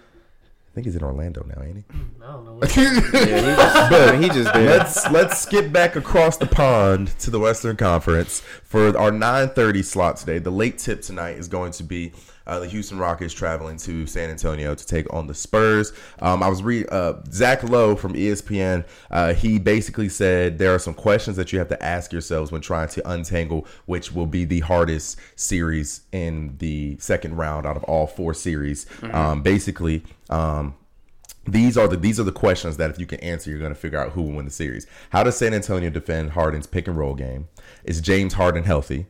I think he's in Orlando now, ain't he? [CLEARS THROAT] I don't know. What [LAUGHS] Yeah, he just, I he just did. let's let's skip back across the pond to the Western Conference for our 9:30 slot today. The late tip tonight is going to be uh, the Houston Rockets traveling to San Antonio to take on the Spurs. Um, I was reading uh, Zach Lowe from ESPN. Uh, he basically said there are some questions that you have to ask yourselves when trying to untangle which will be the hardest series in the second round out of all four series. Um, basically. Um, these are the these are the questions that if you can answer, you're going to figure out who will win the series. How does San Antonio defend Harden's pick and roll game? Is James Harden healthy?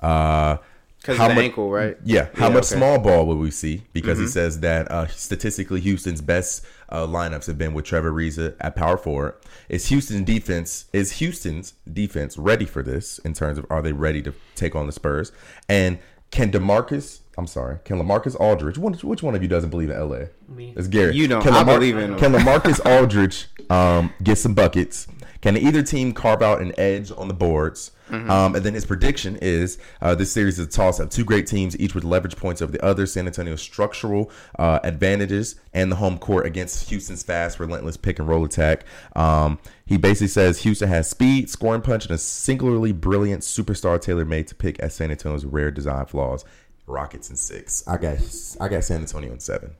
Uh, because how of the mu- ankle, right? Yeah. How Yeah, much okay. Mm-hmm. small ball will we see? Because he says that uh, statistically, Houston's best uh, lineups have been with Trevor Ariza at power forward. Is Houston defense is Houston's defense ready for this in terms of are they ready to take on the Spurs? And can Demarcus? I'm sorry. Can Lamarcus Aldridge? Which, which one of you doesn't believe in LA? Me. It's Gary. You don't. Can I Lamar- believe in him. Can Lamarcus [LAUGHS] Aldridge um, get some buckets? Can either team carve out an edge on the boards? Mm-hmm. Um, and then his prediction is uh, this series is a toss up. Two great teams, each with leverage points over the other. San Antonio's structural uh, advantages and the home court against Houston's fast, relentless pick and roll attack. Um, he basically says Houston has speed, scoring punch, and a singularly brilliant superstar tailor made to pick at San Antonio's rare design flaws. Rockets in six. I got I got San Antonio in seven.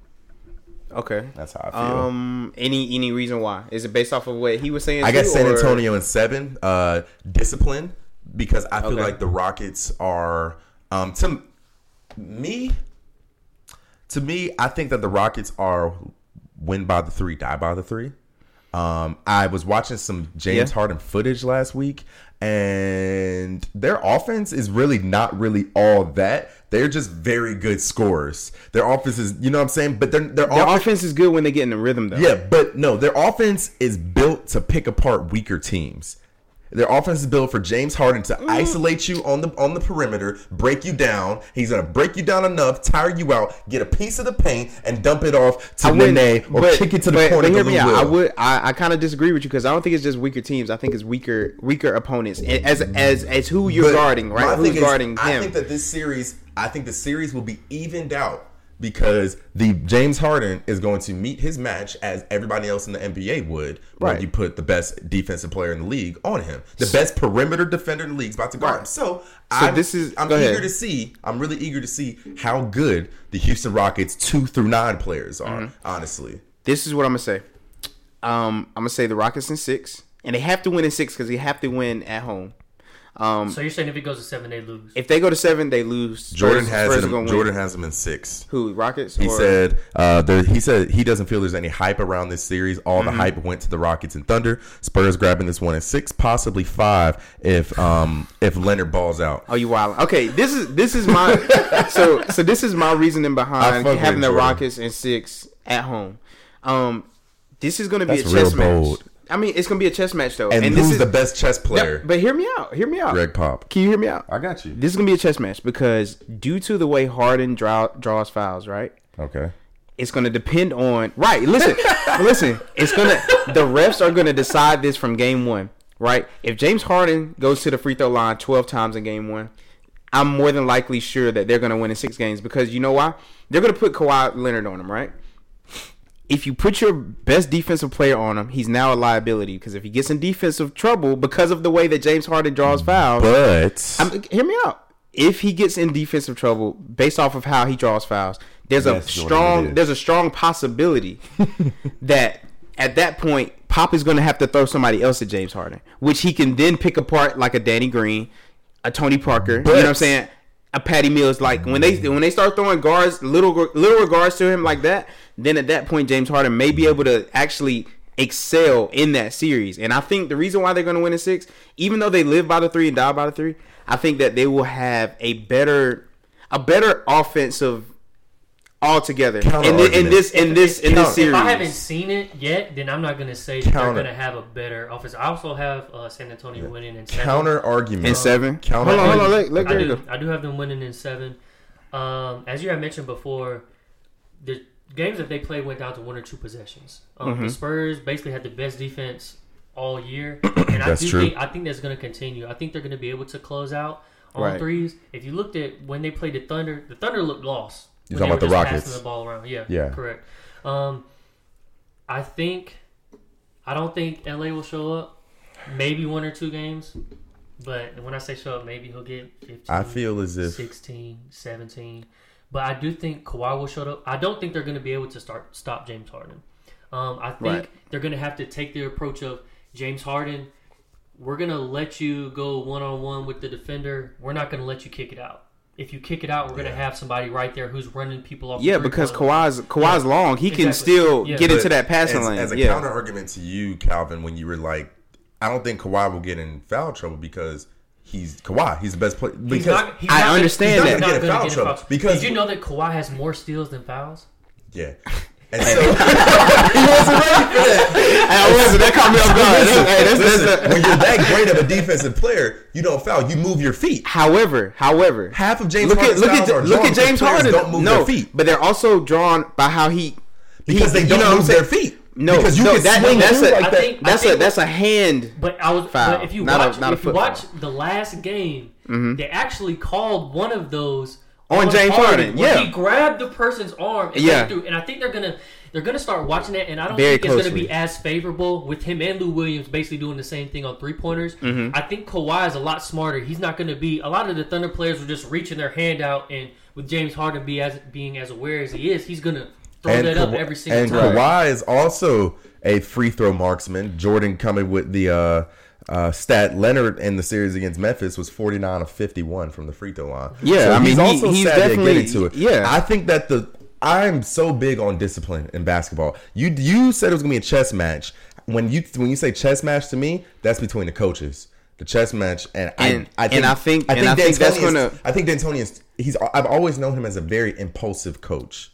Okay. That's how I feel. Um, any any reason why? Is it based off of what he was saying? I got too, San or- Antonio in seven. Uh, discipline because I feel Okay. like the Rockets are um to me. To me, I think that the Rockets are win by the three, die by the three. Um, I was watching some James Yeah. Harden footage last week, and their offense is really not really all that. They're just very good scorers. Their offense is, you know what I'm saying? But their their, Their offense, offense is good when they get in the rhythm, though. yeah, but no, their offense is built to pick apart weaker teams. Their offense is built for James Harden to Mm. isolate you on the on the perimeter, break you down. He's gonna break you down enough, tire you out, get a piece of the paint, and dump it off to Nene or but- kick it to the but- corner. But hear me out. I would. I, I kind of disagree with you because I don't think it's just weaker teams. I think it's weaker weaker opponents as as as who you're But guarding, right? Who's is, guarding I think that this series, I think the series will be evened out because the James Harden is going to meet his match as everybody else in the NBA would when Right. you put the best defensive player in the league on him. The best perimeter defender in the league is about to guard him. Right. So, I'm, this is- I'm eager ahead. to see. I'm really eager to see how good the Houston Rockets two through nine players are. Mm-hmm. Honestly, this is what I'm gonna say. Um, I'm gonna say the Rockets in six, and they have to win in six because they have to win at home. Um, So you're saying if it goes to seven, they lose? if they go to seven, they lose. Jordan Spurs- has Spurs him. are gonna win. Jordan has him in six. Who Rockets? He or- said uh, there, he said he doesn't feel there's any hype around this series. All the hype went to the Rockets and Thunder. Spurs grabbing this one in six, possibly five if um if Leonard balls out. Oh, you wild. Okay, this is this is my [LAUGHS] so so this is my reasoning behind having the Rockets in six at home. Um, this is going to be That's a chess real match. bold. I mean, it's gonna be a chess match though, And, this who's is the best chess No, player? but hear me out. Hear me out. Gregg Pop. Can you hear me out? I got you. This is gonna be a chess match because due to the way Harden draw, draws fouls, right? Okay. It's gonna depend on right. Listen, [LAUGHS] listen. It's gonna the refs are gonna decide this from game one, right? If James Harden goes to the free throw line twelve times in game one, I'm more than likely sure that they're gonna win in six games because you know why? They're gonna put Kawhi Leonard on him, right? If you put your best defensive player on him, he's now a liability because if he gets in defensive trouble because of the way that James Harden draws fouls, But I'm, hear me out. If he gets in defensive trouble based off of how he draws fouls, there's a Yes, Jordan, it strong there's a strong possibility [LAUGHS] that at that point Pop is going to have to throw somebody else at James Harden, which he can then pick apart like a Danny Green, a Tony Parker. you know what I'm saying? A Patty Mills. Like when they when they start throwing guards, little little regards to him like that, then at that point James Harden may be able to actually excel in that series. And I think the reason why they're going to win in six, even though they live by the three and die by the three, I think that they will have a better a better offensive altogether in, thi- in this in this in this series. If I haven't seen it yet, then I'm not gonna say that Counter- they're gonna have a better offense. I also have uh, San Antonio winning in seven. counter argument. in seven. Counter- hold on, hold on. Let, let I do. go. I do have them winning in seven. Um, as you had mentioned before, the games that they played went down to one or two possessions. Um, Mm-hmm. The Spurs basically had the best defense all year, [CLEARS THROAT] and I do true. think I think that's going to continue. I think they're going to be able to close out on Right. threes. If you looked at when they played the Thunder, the Thunder looked lost. You're talking about the Rockets. passing the ball around. Yeah, Yeah. correct. Um, I think I don't think LA will show up. Maybe one or two games. But when I say show up, maybe he'll get 15. I feel as if 16, 17. But I do think Kawhi will show up. I don't think they're going to be able to start stop James Harden. Um, I think Right. they're going to have to take the approach of James Harden. We're going to let you go one on one with the defender. We're not going to let you kick it out. If you kick it out, we're going to have somebody right there who's running people off. the Yeah, because three-point line. Kawhi's Kawhi's long. He can still Yeah. get into that passing as, lane. As a yeah. counter argument to you, Calvin, when you were like, I don't think Kawhi will get in foul trouble because he's Kawhi. He's the best player. He's Because not, he's I not gonna- understand he's that. not Get in gonna foul get in trouble. foul- Because- Did you know that Kawhi has more steals than fouls? yeah, and so [LAUGHS] he wasn't ready for that. I wasn't. That caught me off guard. Listen, Hey, that's- that's a- when you're that great of a defensive player, you don't foul. You move your feet. However, however, Half of James look at Harden's look at are look drawn at James players Harden. Don't move no, their feet but they're also drawn by how he because he- they don't you know move their feet. No, because you no, can that, swing that's a like I that. think- that's I a think- that's a hand. But I was. Foul, But if you watch, a if you watch foul. the last game, mm-hmm. they actually called one of those On James Harden, yeah. he grabbed the person's arm and Yeah. through. And I think they're gonna they're gonna start watching that. And I don't Very think it's gonna be as favorable with him and Lou Williams basically doing the same thing on three pointers. Mm-hmm. I think Kawhi is a lot smarter. He's not gonna be. A lot of the Thunder players were just reaching their hand out, and with James Harden be as being as aware as he is, he's gonna throw that up every single and time. Kawhi is also a free throw marksman. Jordan coming with the uh, uh, stat. Leonard in the series against Memphis was 49 of 51 from the free throw line. Yeah, I mean, he's he- also he's savvy definitely- getting to it. yeah. I think that the I'm so big on discipline in basketball. You you said it was gonna be a chess match. When you when you say chess match to me, that's between the coaches. The chess match, and, And- I, I think and I think- I think that's is- gonna- I think D'Antoni is he's. I've always known him as a very impulsive coach.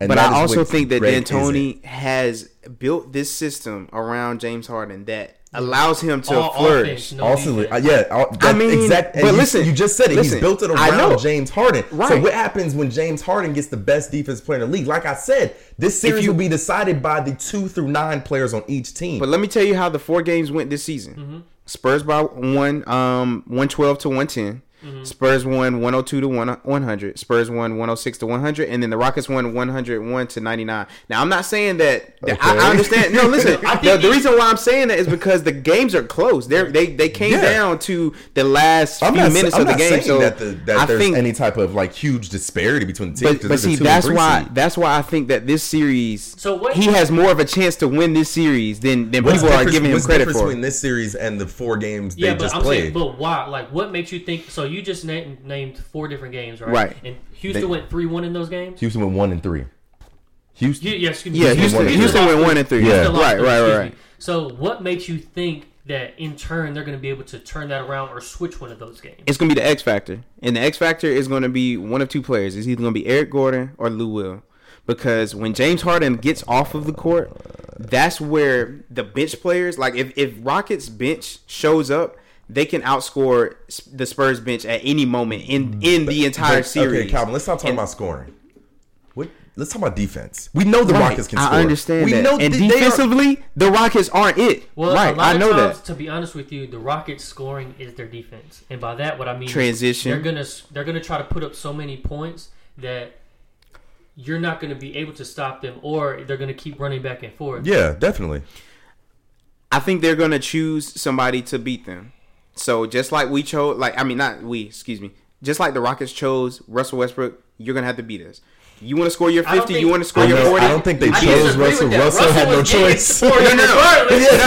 And But I also think that Greg D'Antoni has built this system around James Harden that allows him to All flourish. offense, no Also, uh, yeah, all, that mean, exact. but you, listen, you just said it. listen, He's built it I know. around James Harden. Right. So what happens when James Harden gets the best defense player in the league? Like I said, this series you- will be decided by the two through nine players on each team. But let me tell you how the four games went this season. Mm-hmm. Spurs by one, um, one twelve to one ten. Mm-hmm. Spurs won one hundred two to one one hundred. Spurs won one hundred six to one hundred, and then the Rockets won one hundred one to ninety nine. Now I'm not saying that. that- I, Okay. I understand. No, listen. [LAUGHS] I the, think the it- reason why I'm saying that is because the games are close. They they they came Yeah. down to the last I'm few not, minutes I'm of the not game. saying So that, the, that I there's think any type of like huge disparity between the teams. but, 'cause but see, that's why seed. that's why I think that this series. So what- he has more of a chance to win this series than than What's people are giving him what's credit for. between this series and the four games Yeah, they but just I'm played? saying, but why? Like, what makes you think? So you just named named four different games, right? Right. And Houston They- went three one in those games. Houston went one and three. Houston. You, yeah, excuse me. Yeah, Houston Houston, won- Houston went one and three. Yeah. Houston lost right, three, right, excuse right, me. So what makes you think that in turn they're going to be able to turn that around or switch one of those games? It's gonna be the X factor, and the X factor is gonna be one of two players. It's either gonna be Eric Gordon or Lou Will, because when James Harden gets off of the court, that's where the bench players like if if Rockets bench shows up, they can outscore the Spurs bench at any moment in in the entire But- series. Okay, Calvin, let's stop talking And- about scoring. What? Let's talk about defense. We know the Right, Rockets can score. I understand we that. Know and th- they are- defensively, the Rockets aren't it. Well, right, a lot I of know times, that. to be honest with you, the Rockets scoring is their defense, and by that, what I mean is Transition. They're gonna they're gonna try to put up so many points that you're not gonna be able to stop them, or they're gonna keep running back and forth. yeah, definitely. I think they're gonna choose somebody to beat them. So just like we chose, like I mean, not we, excuse me. Just like the Rockets chose Russell Westbrook, you're gonna have to beat us. You want to score your fifty? You want to score your forty? I don't think they I chose disagree Russell. Russell, had no choice. [LAUGHS] [LAUGHS] No, no, no. regardless.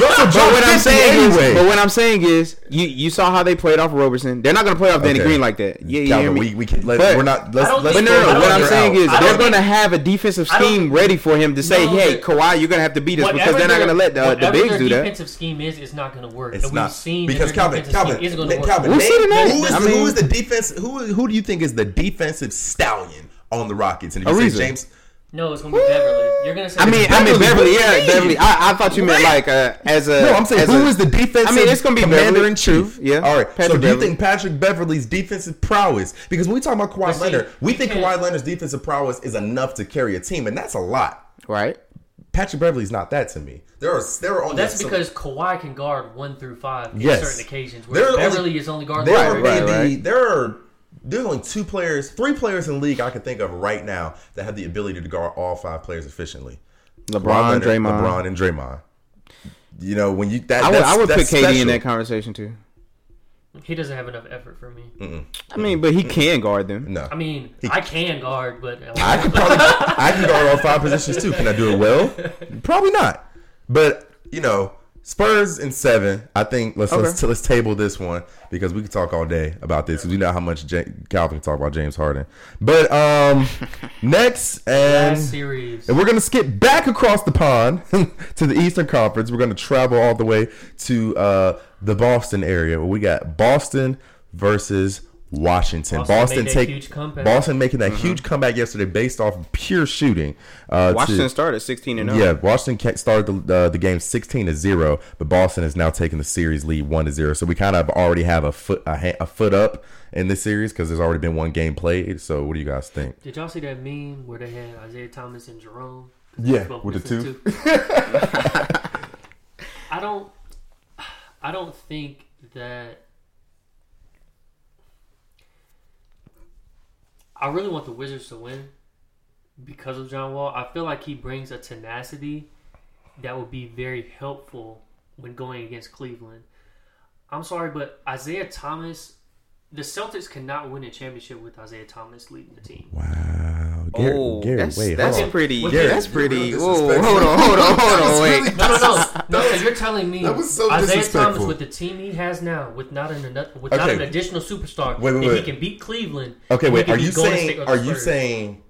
Russell But what I'm saying anyway. is, but what I'm saying is, you you saw how they played off Roberson. They're not gonna play off Danny Okay. Green like that. Yeah, you Calvin, we, we can let, But- we're not. Let's, let's But no, no, no. What I'm think- saying is, they're gonna have a defensive scheme ready for him to say, No, "Hey, but- Kawhi, you're gonna have to beat us," because they're not gonna let the, the whatever bigs do that. defensive scheme is, it's not going to work. It's not we've seen because Calvin, Calvin, scheme isn't going to Nick, work. Calvin, We'll name- see tonight. Who is, the, who mean- is the defense? Who who do you think is the defensive stallion on the Rockets? And if you Ariza. say James, No, it's going to be Beverley. You're going to say I mean, I mean Beverley, Beverley, yeah. Beverley. I, I thought you meant like uh, as a. no, I'm saying as who a- is the defense? I mean, it's gonna be commander Beverley, in chief. yeah. All right. so Patrick do you think Patrick Beverley's defensive prowess? Because when we talk about Kawhi see, Leonard, we think can't- Kawhi Leonard's defensive prowess is enough to carry a team, and that's a lot. right? Patrick Beverley's not that to me. There are there are only That's some- because Kawhi can guard one through five on certain occasions, There where are only- Beverley is only guarding There one are through right, eight. right. there are there's only two players, three players in the league I can think of right now that have the ability to guard all five players efficiently. LeBron, Leonard, Draymond. LeBron, and Draymond. You know when you that I would, I would put that's KD in that conversation too. He doesn't have enough effort for me. I mean, but he can guard them. No, I mean, I can guard, but I can probably I can guard all five positions too. Can I do it well? [LAUGHS] Probably not. But you know, Spurs in seven. I think let's let's, let's table this one because we could talk all day about this. We know how much J- Calvin can talk about James Harden. But um, [LAUGHS] next and last series. and we're gonna skip back across the pond [LAUGHS] to the Eastern Conference. We're gonna travel all the way to uh, the Boston area where we got Boston versus Washington. Boston Boston, take huge comeback. Boston making that huge comeback yesterday based off of pure shooting. Uh, to- Washington started 16 and oh. 0. yeah, Washington started the uh, the game sixteen to zero, but Boston is now taking the series lead one to zero. So we kind of already have a foot a, ha- a foot up in this series because there's already been one game played. So what do you guys think? Did y'all see that meme where they had Isaiah Thomas and Jerome? Yeah, with the two. [LAUGHS] I don't. I don't think that. I really want the Wizards to win because of John Wall. I feel like he brings a tenacity that would be very helpful when going against Cleveland. I'm sorry, but Isaiah Thomas, the Celtics cannot win a championship with Isaiah Thomas leading the team. Wow, Gary, Oh, Gary that's, wait, that's hold pretty. Well, Yeah, Gary, that's pretty. you're Whoa, hold on, hold on, hold on. Wait. No, no, no, no. So you're telling me That was so Isaiah. Thomas with the team he has now, with not an without Okay. an additional superstar, Wait, wait, wait. he can beat Cleveland. Okay, wait. Are you saying? State or the Are you saying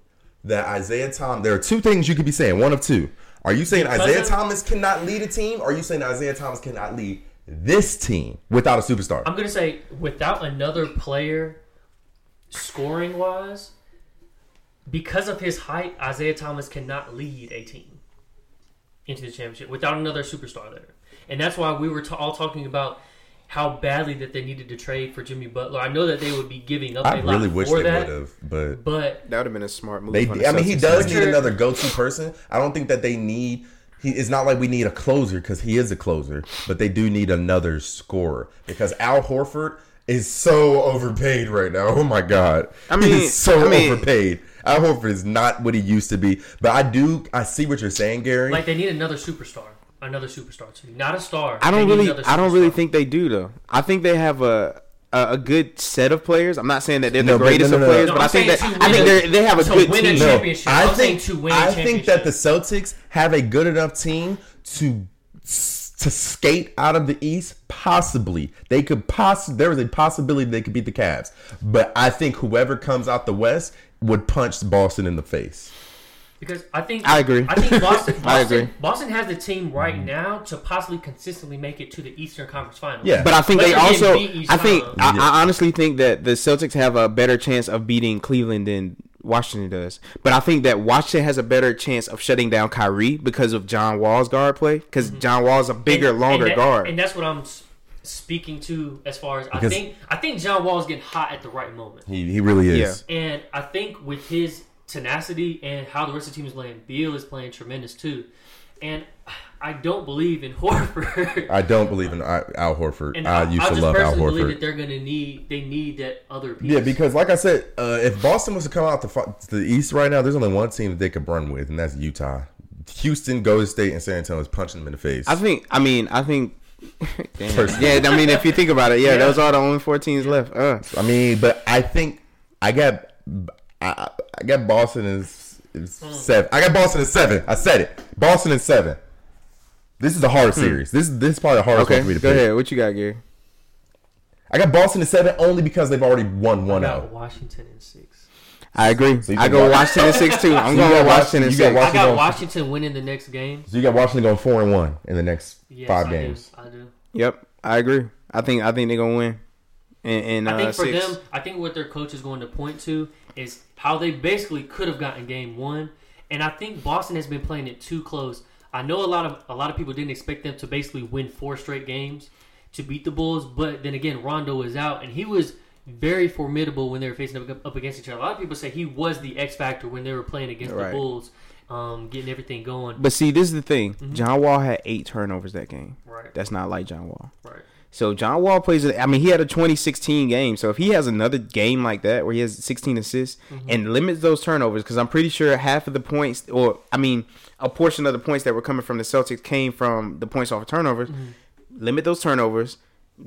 that Isaiah Thomas? There are two things you could be saying. One of two. Are you saying Because Isaiah of- Thomas cannot lead a team? Or are you saying Isaiah Thomas cannot lead this team without a superstar? I'm gonna say without another player, scoring wise, because of his height, Isaiah Thomas cannot lead a team into the championship without another superstar there, and that's why we were ta- all talking about how badly that they needed to trade for Jimmy Butler. I know that they would be giving up I a lot really wish they would have, but but That would have been a smart move. They, on the I mean, he does need another go-to person. I don't think that they need. He, it's not like we need a closer because he is a closer, but they do need another scorer because Al Horford is so overpaid right now. Oh my god, I mean- he's so I mean- overpaid. Al Horford is not what he used to be. But I do, I see what you're saying, Gary. like they need another superstar, another superstar too, not a star. I don't really, I don't really think they do though. I think they have a a, a good set of players. I'm not saying that they're No, the but- greatest no, no, of no. players, No, but I'm I think that saying to I think win they a- they have a to good win a team. No, championship. I I'm think to win a I think that the. Celtics have a good enough team to to skate out of the East. Possibly, they could poss. There is a possibility they could beat the Cavs, but I think whoever comes out the West would punch Boston in the face. Because I think I agree. I think Boston. [LAUGHS] Boston I agree. Boston has the team right now to possibly consistently make it to the Eastern Conference Finals. Yeah. But I think But they also, beat I think. I, I honestly think that the Celtics have a better chance of beating Cleveland than Washington does. But I think that Washington has a better chance of shutting down Kyrie because of John Wall's guard play. Because John Wall's a bigger, Mm-hmm. And- longer and that- guard. and that's what I'm speaking to as far as I think. I think John Wall's getting hot at the right moment, He he really is. and I think with his tenacity and how the rest of the team is playing, Beal is playing tremendous too. And I don't believe in [LAUGHS] Horford. I don't believe in Al Al Horford. and I, I, used I to love Al personally believe Horford. that they're going to need they need that other piece. Yeah, because like I said, uh, if Boston was to come out to, to the East right now, there's only one team that they could run with, and that's Utah. Houston, Golden State, and San Antonio is punching them in the face. I think. I mean, I think. [LAUGHS] Yeah, I mean, if you think about it, yeah, Yeah. those are the only four teams left. Uh, I mean, but I think I got I, I got Boston is, is Hmm. seven. I got Boston is seven. I said it. Boston is seven. This is a hard series. This is this is probably the hardest Hmm. okay, one for me to go pick. ahead. What you got, Gary? I got Boston is seven only because they've already won one out. Washington in six. I agree. So I go Washington in six too. I'm [LAUGHS] So going got with Washington in Washington- you got six. I Washington got going- Washington winning the next game. So you got Washington going four and one in the next Yes, five I games. Do. I do. Yep, I agree. I think I think they're gonna win. In, in uh, I think for six. them, I think what their coach is going to point to is how they basically could have gotten game one, and I think Boston has been playing it too close. I know a lot of a lot of people didn't expect them to basically win four straight games to beat the Bulls, but then again, Rondo was out, and he was very formidable when they were facing up, up against each other. A lot of people say he was the X factor when they were playing against Right. the Bulls, um, getting everything going. But see, this is the thing. Mm-hmm. John Wall had eight turnovers that game. Right, That's not like John Wall. right. So John Wall plays. I mean, he had a 2016 game. So if he has another game like that where he has 16 assists Mm-hmm. and limits those turnovers, because I'm pretty sure half of the points, or I mean, a portion of the points that were coming from the Celtics came from the points off of turnovers. Mm-hmm. Limit those turnovers.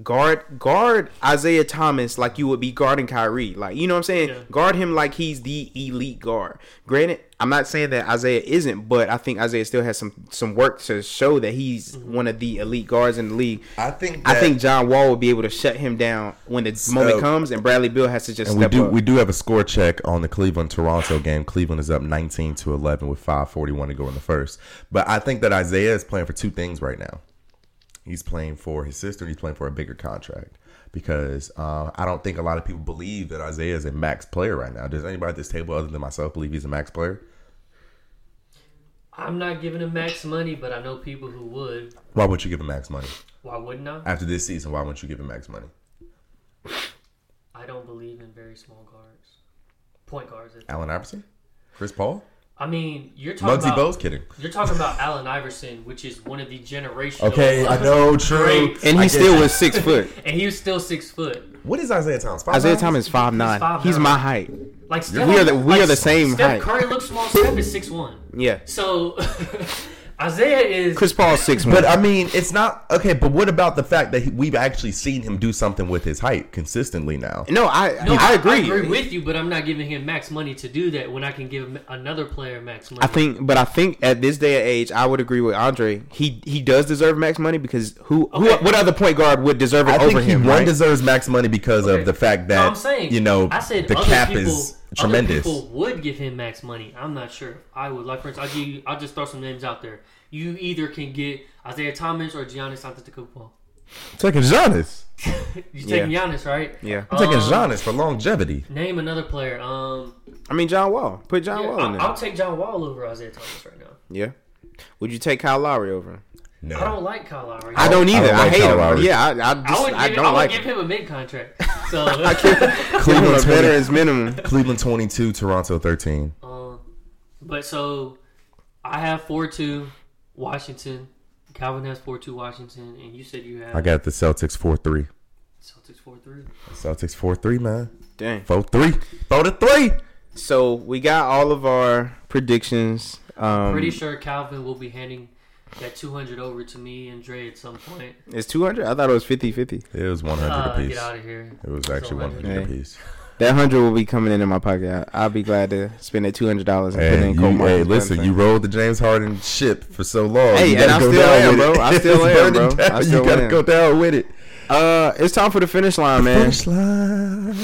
Guard guard Isaiah Thomas like you would be guarding Kyrie. Like you know what I'm saying? Yeah. Guard him like he's the elite guard. Granted, I'm not saying that Isaiah isn't, but I think Isaiah still has some some work to show that he's Mm-hmm. one of the elite guards in the league. I think I think John Wall will be able to shut him down when the moment comes, and Bradley Beal has to just And we do up. we do have a score check on the Cleveland Toronto game. Cleveland is up 19 to 11 with 5:41 to go in the first. But I think that Isaiah is playing for two things right now. He's playing for his sister. and He's playing for a bigger contract because uh, I don't think a lot of people believe that Isaiah is a max player right now. Does anybody at this table other than myself believe he's a max player? I'm not giving him max money, but I know people who would. Why wouldn't you give him max money Why wouldn't I? after this season? Why wouldn't you give him max money? I don't believe in very small guards, point guards. Allen Iverson, Chris Paul, I mean, you're talking Muggsy about Bogues, kidding. you're talking about Allen Iverson, which is one of the generational. Okay, I know, true. Great. and I he get still you. was six foot. [LAUGHS] and he was still six foot. What is Isaiah Thomas? Five Isaiah nine? Thomas is five nine. five He's nine. my height. Like Steph, We are the- we like are the same Steph height. Curry looks small. Steph is six one. [LAUGHS] Yeah, So [LAUGHS] Isaiah is. Chris Paul's six. But I mean, it's not okay. But what about the fact that he, we've actually seen him do something with his height consistently now? no, I no, I agree. I agree with you, but I'm not giving him max money to do that when I can give him another player max money. I think, but I think at this day and age, I would agree with Andre. He he does deserve max money because who, who what other point guard would deserve it I think over he him? one Right? deserves max money because Okay. of the fact that No, I'm saying you know I said the other cap people, is tremendous. Other people would give him max money. I'm not sure. I would like for instance. I'll, give you, I'll just throw some names out there. You either can get Isaiah Thomas or Giannis Antetokounmpo. taking Giannis. [LAUGHS] You taking Giannis, right? Yeah. I'm taking Um, Giannis for longevity. Name another player. Um, I mean, John Wall. Put John yeah, Wall in I'll, there. I'll take John Wall over Isaiah Thomas right now. yeah. Would you take Kyle Lowry over? Him? No, I don't like Kyle Lowry. I don't either. don't I, hate Kyle him. Lowry. Yeah, I, I, just, I I, give, don't I would like give him. him a mid contract. [LAUGHS] So, Cleveland Him a 20 veteran's minimum. Cleveland 22, Toronto 13. um, but so I have four two Washington. Calvin has four two Washington, and you said you had I got the Celtics 4 3. Celtics four three. Celtics 4 3, man. Dang. 4 3. 4 to 3. So we got all of our predictions. Um, Pretty sure Calvin will be handing that 200 over to me and Dre at some point. It's 200? I thought it was 50 50. It was 100 Uh, apiece. get out of here. It was actually So, 100 Hey. apiece. That 100 will be coming in in my pocket. I, I'll be glad to spend that $200 and put it Hey, in you, Cole hey, Martin's listen, benefit. you rode the James Harden ship for so long. Hey, you and gotta I go still down am, bro. it. I still It's [LAUGHS] am, bro. down. I still you gotta am. go down with it. Uh, it's time for the finish line, man. Finish line.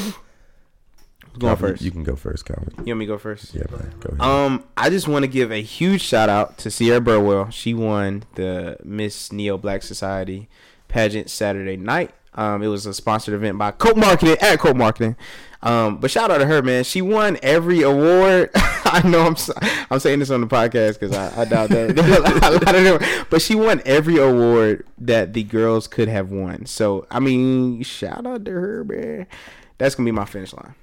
Who's going Calvin, first? You can go first, Calvin. You want me to go first? Yeah, man. Go ahead. Um, I just want to give a huge shout out to Sierra Burwell. She won the Miss Neo Black Society pageant Saturday night. Um, it was a sponsored event by Coke Marketing at Coke Marketing. Um, but shout out to her, man. She won every award. [LAUGHS] I know I'm s- I'm saying this on the podcast because I, I doubt that. [LAUGHS] a lot of them, but she won every award that the girls could have won. So I mean, shout out to her, man. That's gonna be my finish line.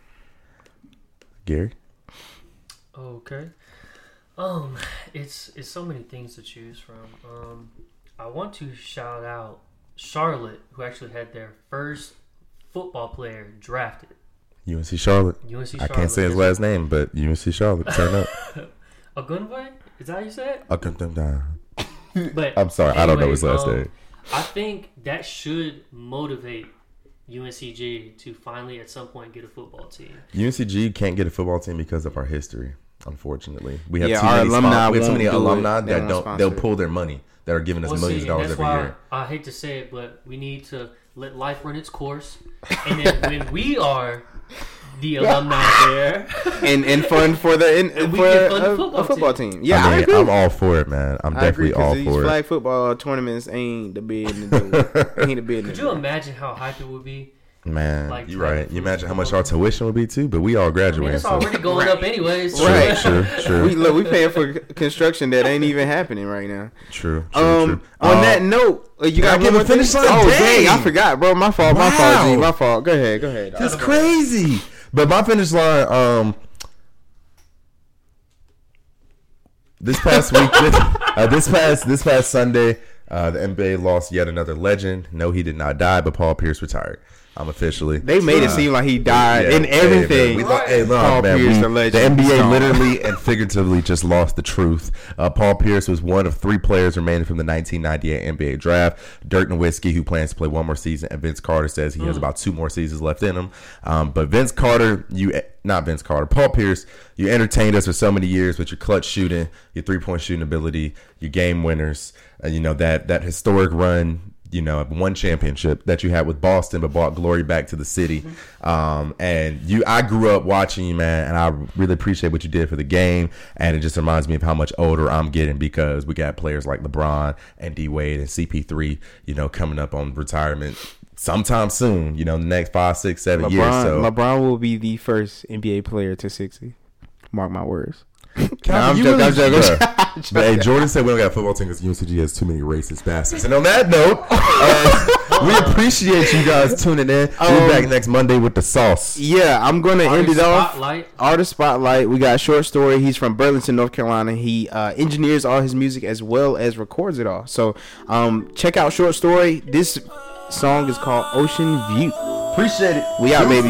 Gary. Okay. Um, it's it's so many things to choose from. Um, I want to shout out Charlotte, who actually had their first football player drafted. UNC Charlotte. UNC Charlotte. I can't say his last name, but UNC Charlotte. Turn up. [LAUGHS] Ogunwe? Is that how you say it? Down. But I'm sorry, I don't know his last um, name. I think that should motivate UNCG to finally at some point get a football team. UNCG can't get a football team because of our history. Unfortunately, we have Yeah, too our many, alumni spon- we have too many do it. alumni They that don't. sponsor They'll pull their money that are giving us Well, millions see, of dollars that's every why year. I hate to say it, but we need to let life run its course, and then when we are the alumni there, And and fund for the in, And for can a, the football a football team. team. Yeah, I, I mean, agree. I'm all for it, man. I'm I agree definitely all these for it. flag football tournaments ain't the business. ain't the business. [LAUGHS] could you imagine how hype it would be? Man, Like, you're right. You imagine how much our tuition would be too, but we all I mean, graduating. it's so. already going up anyways. so- Right. True, true, We look, we paying for construction that ain't even happening right now. true, true, Um, true. on Uh, that note, uh, you can I got give one a finish line? Oh dang, Dang. I forgot, bro. My fault. My fault. G. My fault. Go ahead. Go ahead. That's crazy. But my finish line, um, this past week, [LAUGHS] this, uh, this past this past Sunday, uh, the NBA lost yet another legend. No, he did not die, but Paul Pierce retired. I'm officially. They made it seem like he died yeah, in hey, everything. man, we lo- hey, look, Paul man, Pierce, we- the legend. The NBA Gone. literally and figuratively just lost the truth. Uh, Paul Pierce was one of three players remaining from the 1998 NBA draft. Dirk Nowitzki, who plans to play one more season, and Vince Carter says he has about two more seasons left in him. Um, but Vince Carter, you not Vince Carter, Paul Pierce, you entertained us for so many years with your clutch shooting, your three point shooting ability, your game winners, uh, you know that that historic run you know, one championship that you had with Boston, but brought glory back to the city. Um, and you, I grew up watching you, man, and I really appreciate what you did for the game. And it just reminds me of how much older I'm getting because we got players like LeBron and D Wade and CP3, you know, coming up on retirement sometime soon. You know, the next five, six, seven years. LeBron, So LeBron will be the first NBA player to 60. Mark my words. [LAUGHS] Calvin, Nah, I'm you joking, I'm really- joking. Bruh. But hey, Jordan said we don't got a football team because UNCG has too many racist bastards. And on that note, uh, we appreciate you guys tuning in. Um, We'll be back next Monday with the sauce. Yeah, I'm gonna end Artist it off. Spotlight. Artist Spotlight. We got short story. He's from Burlington, North Carolina. He uh, engineers all his music as well as records it all. So um, check out short story. This song is called Ocean View. Appreciate it. We out, baby.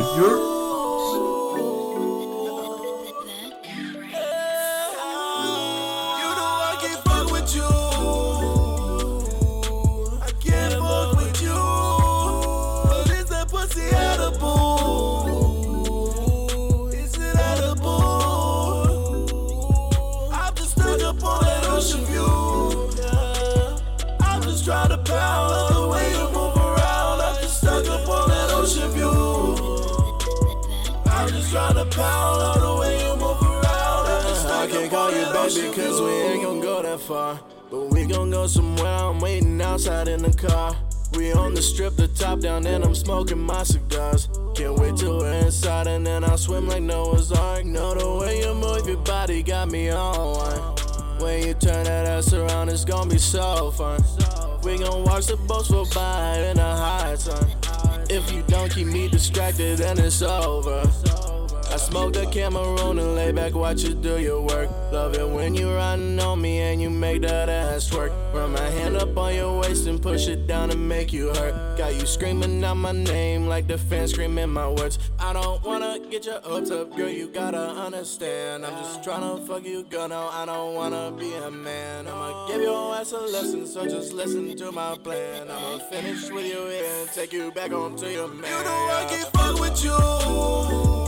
Call you baby cause we ain't gon' go that far. But we gon' go somewhere, I'm waiting outside in the car. We on the strip, the top down, and I'm smoking my cigars. Can't wait till we're inside, and then I'll swim like Noah's Ark. Know the way you move your body got me on one. When you turn that ass around, it's gonna be so fun. We gon' watch the boats go by in the high sun. If you don't keep me distracted, then it's over. Smoke the Cameroon and lay back, watch you do your work. Love it when you riding on me and you make that ass work. Run my hand up on your waist and push it down and make you hurt. Got you screaming out my name like the fans screaming my words. I don't wanna get your hopes up, girl, you gotta understand. I'm just tryna fuck you, girl, no, I don't wanna be a man. I'ma give your ass a lesson, so just listen to my plan. I'ma finish with you and take you back home to your man. You know I can't fuck with you.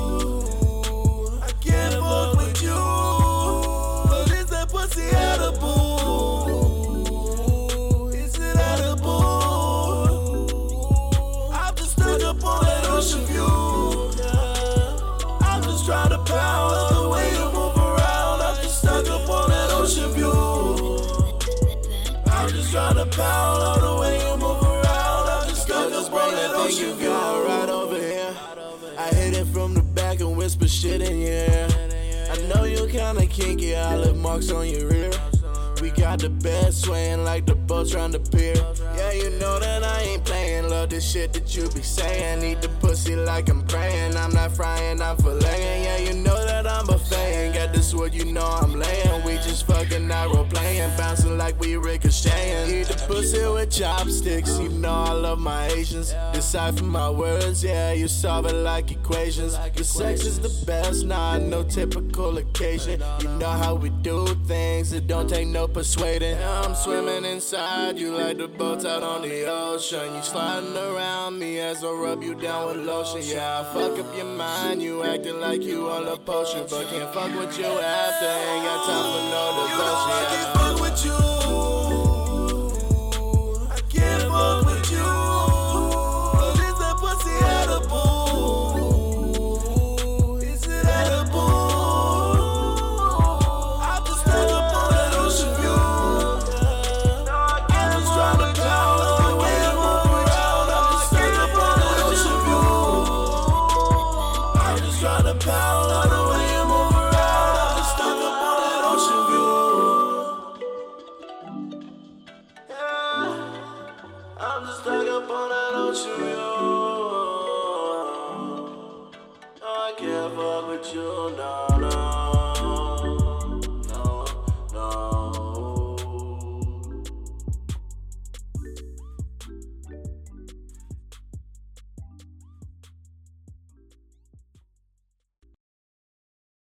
down all the way and move around. I just got this bro, that thing you got right over here. I hit it from the back and whisper shit in your ear. I know you kinda kinky, I left marks on your rear. We got the best swaying like the boat trying to pier. Yeah, you know that I ain't playing. Love this shit that you be saying. Eat the pussy like I'm praying. I'm not frying, I'm filleting. Yeah, you know that I'm a fan wood, you know I'm laying. We just fucking role playing. Bouncing like we ricocheting. Eat the pussy with chopsticks. You know I love my Asians. Decipher my words, yeah, you solve it like equations. The sex is the best, nah, no typical occasion. You know how we do things that don't take no persuading. I'm swimming inside you like the boats out on the ocean. You sliding around me as I rub you down with lotion. Yeah, I fuck up your mind. You acting like you on a potion, but can't fuck with you after. Ain't got time for no devotion. You know I can't fuck with you.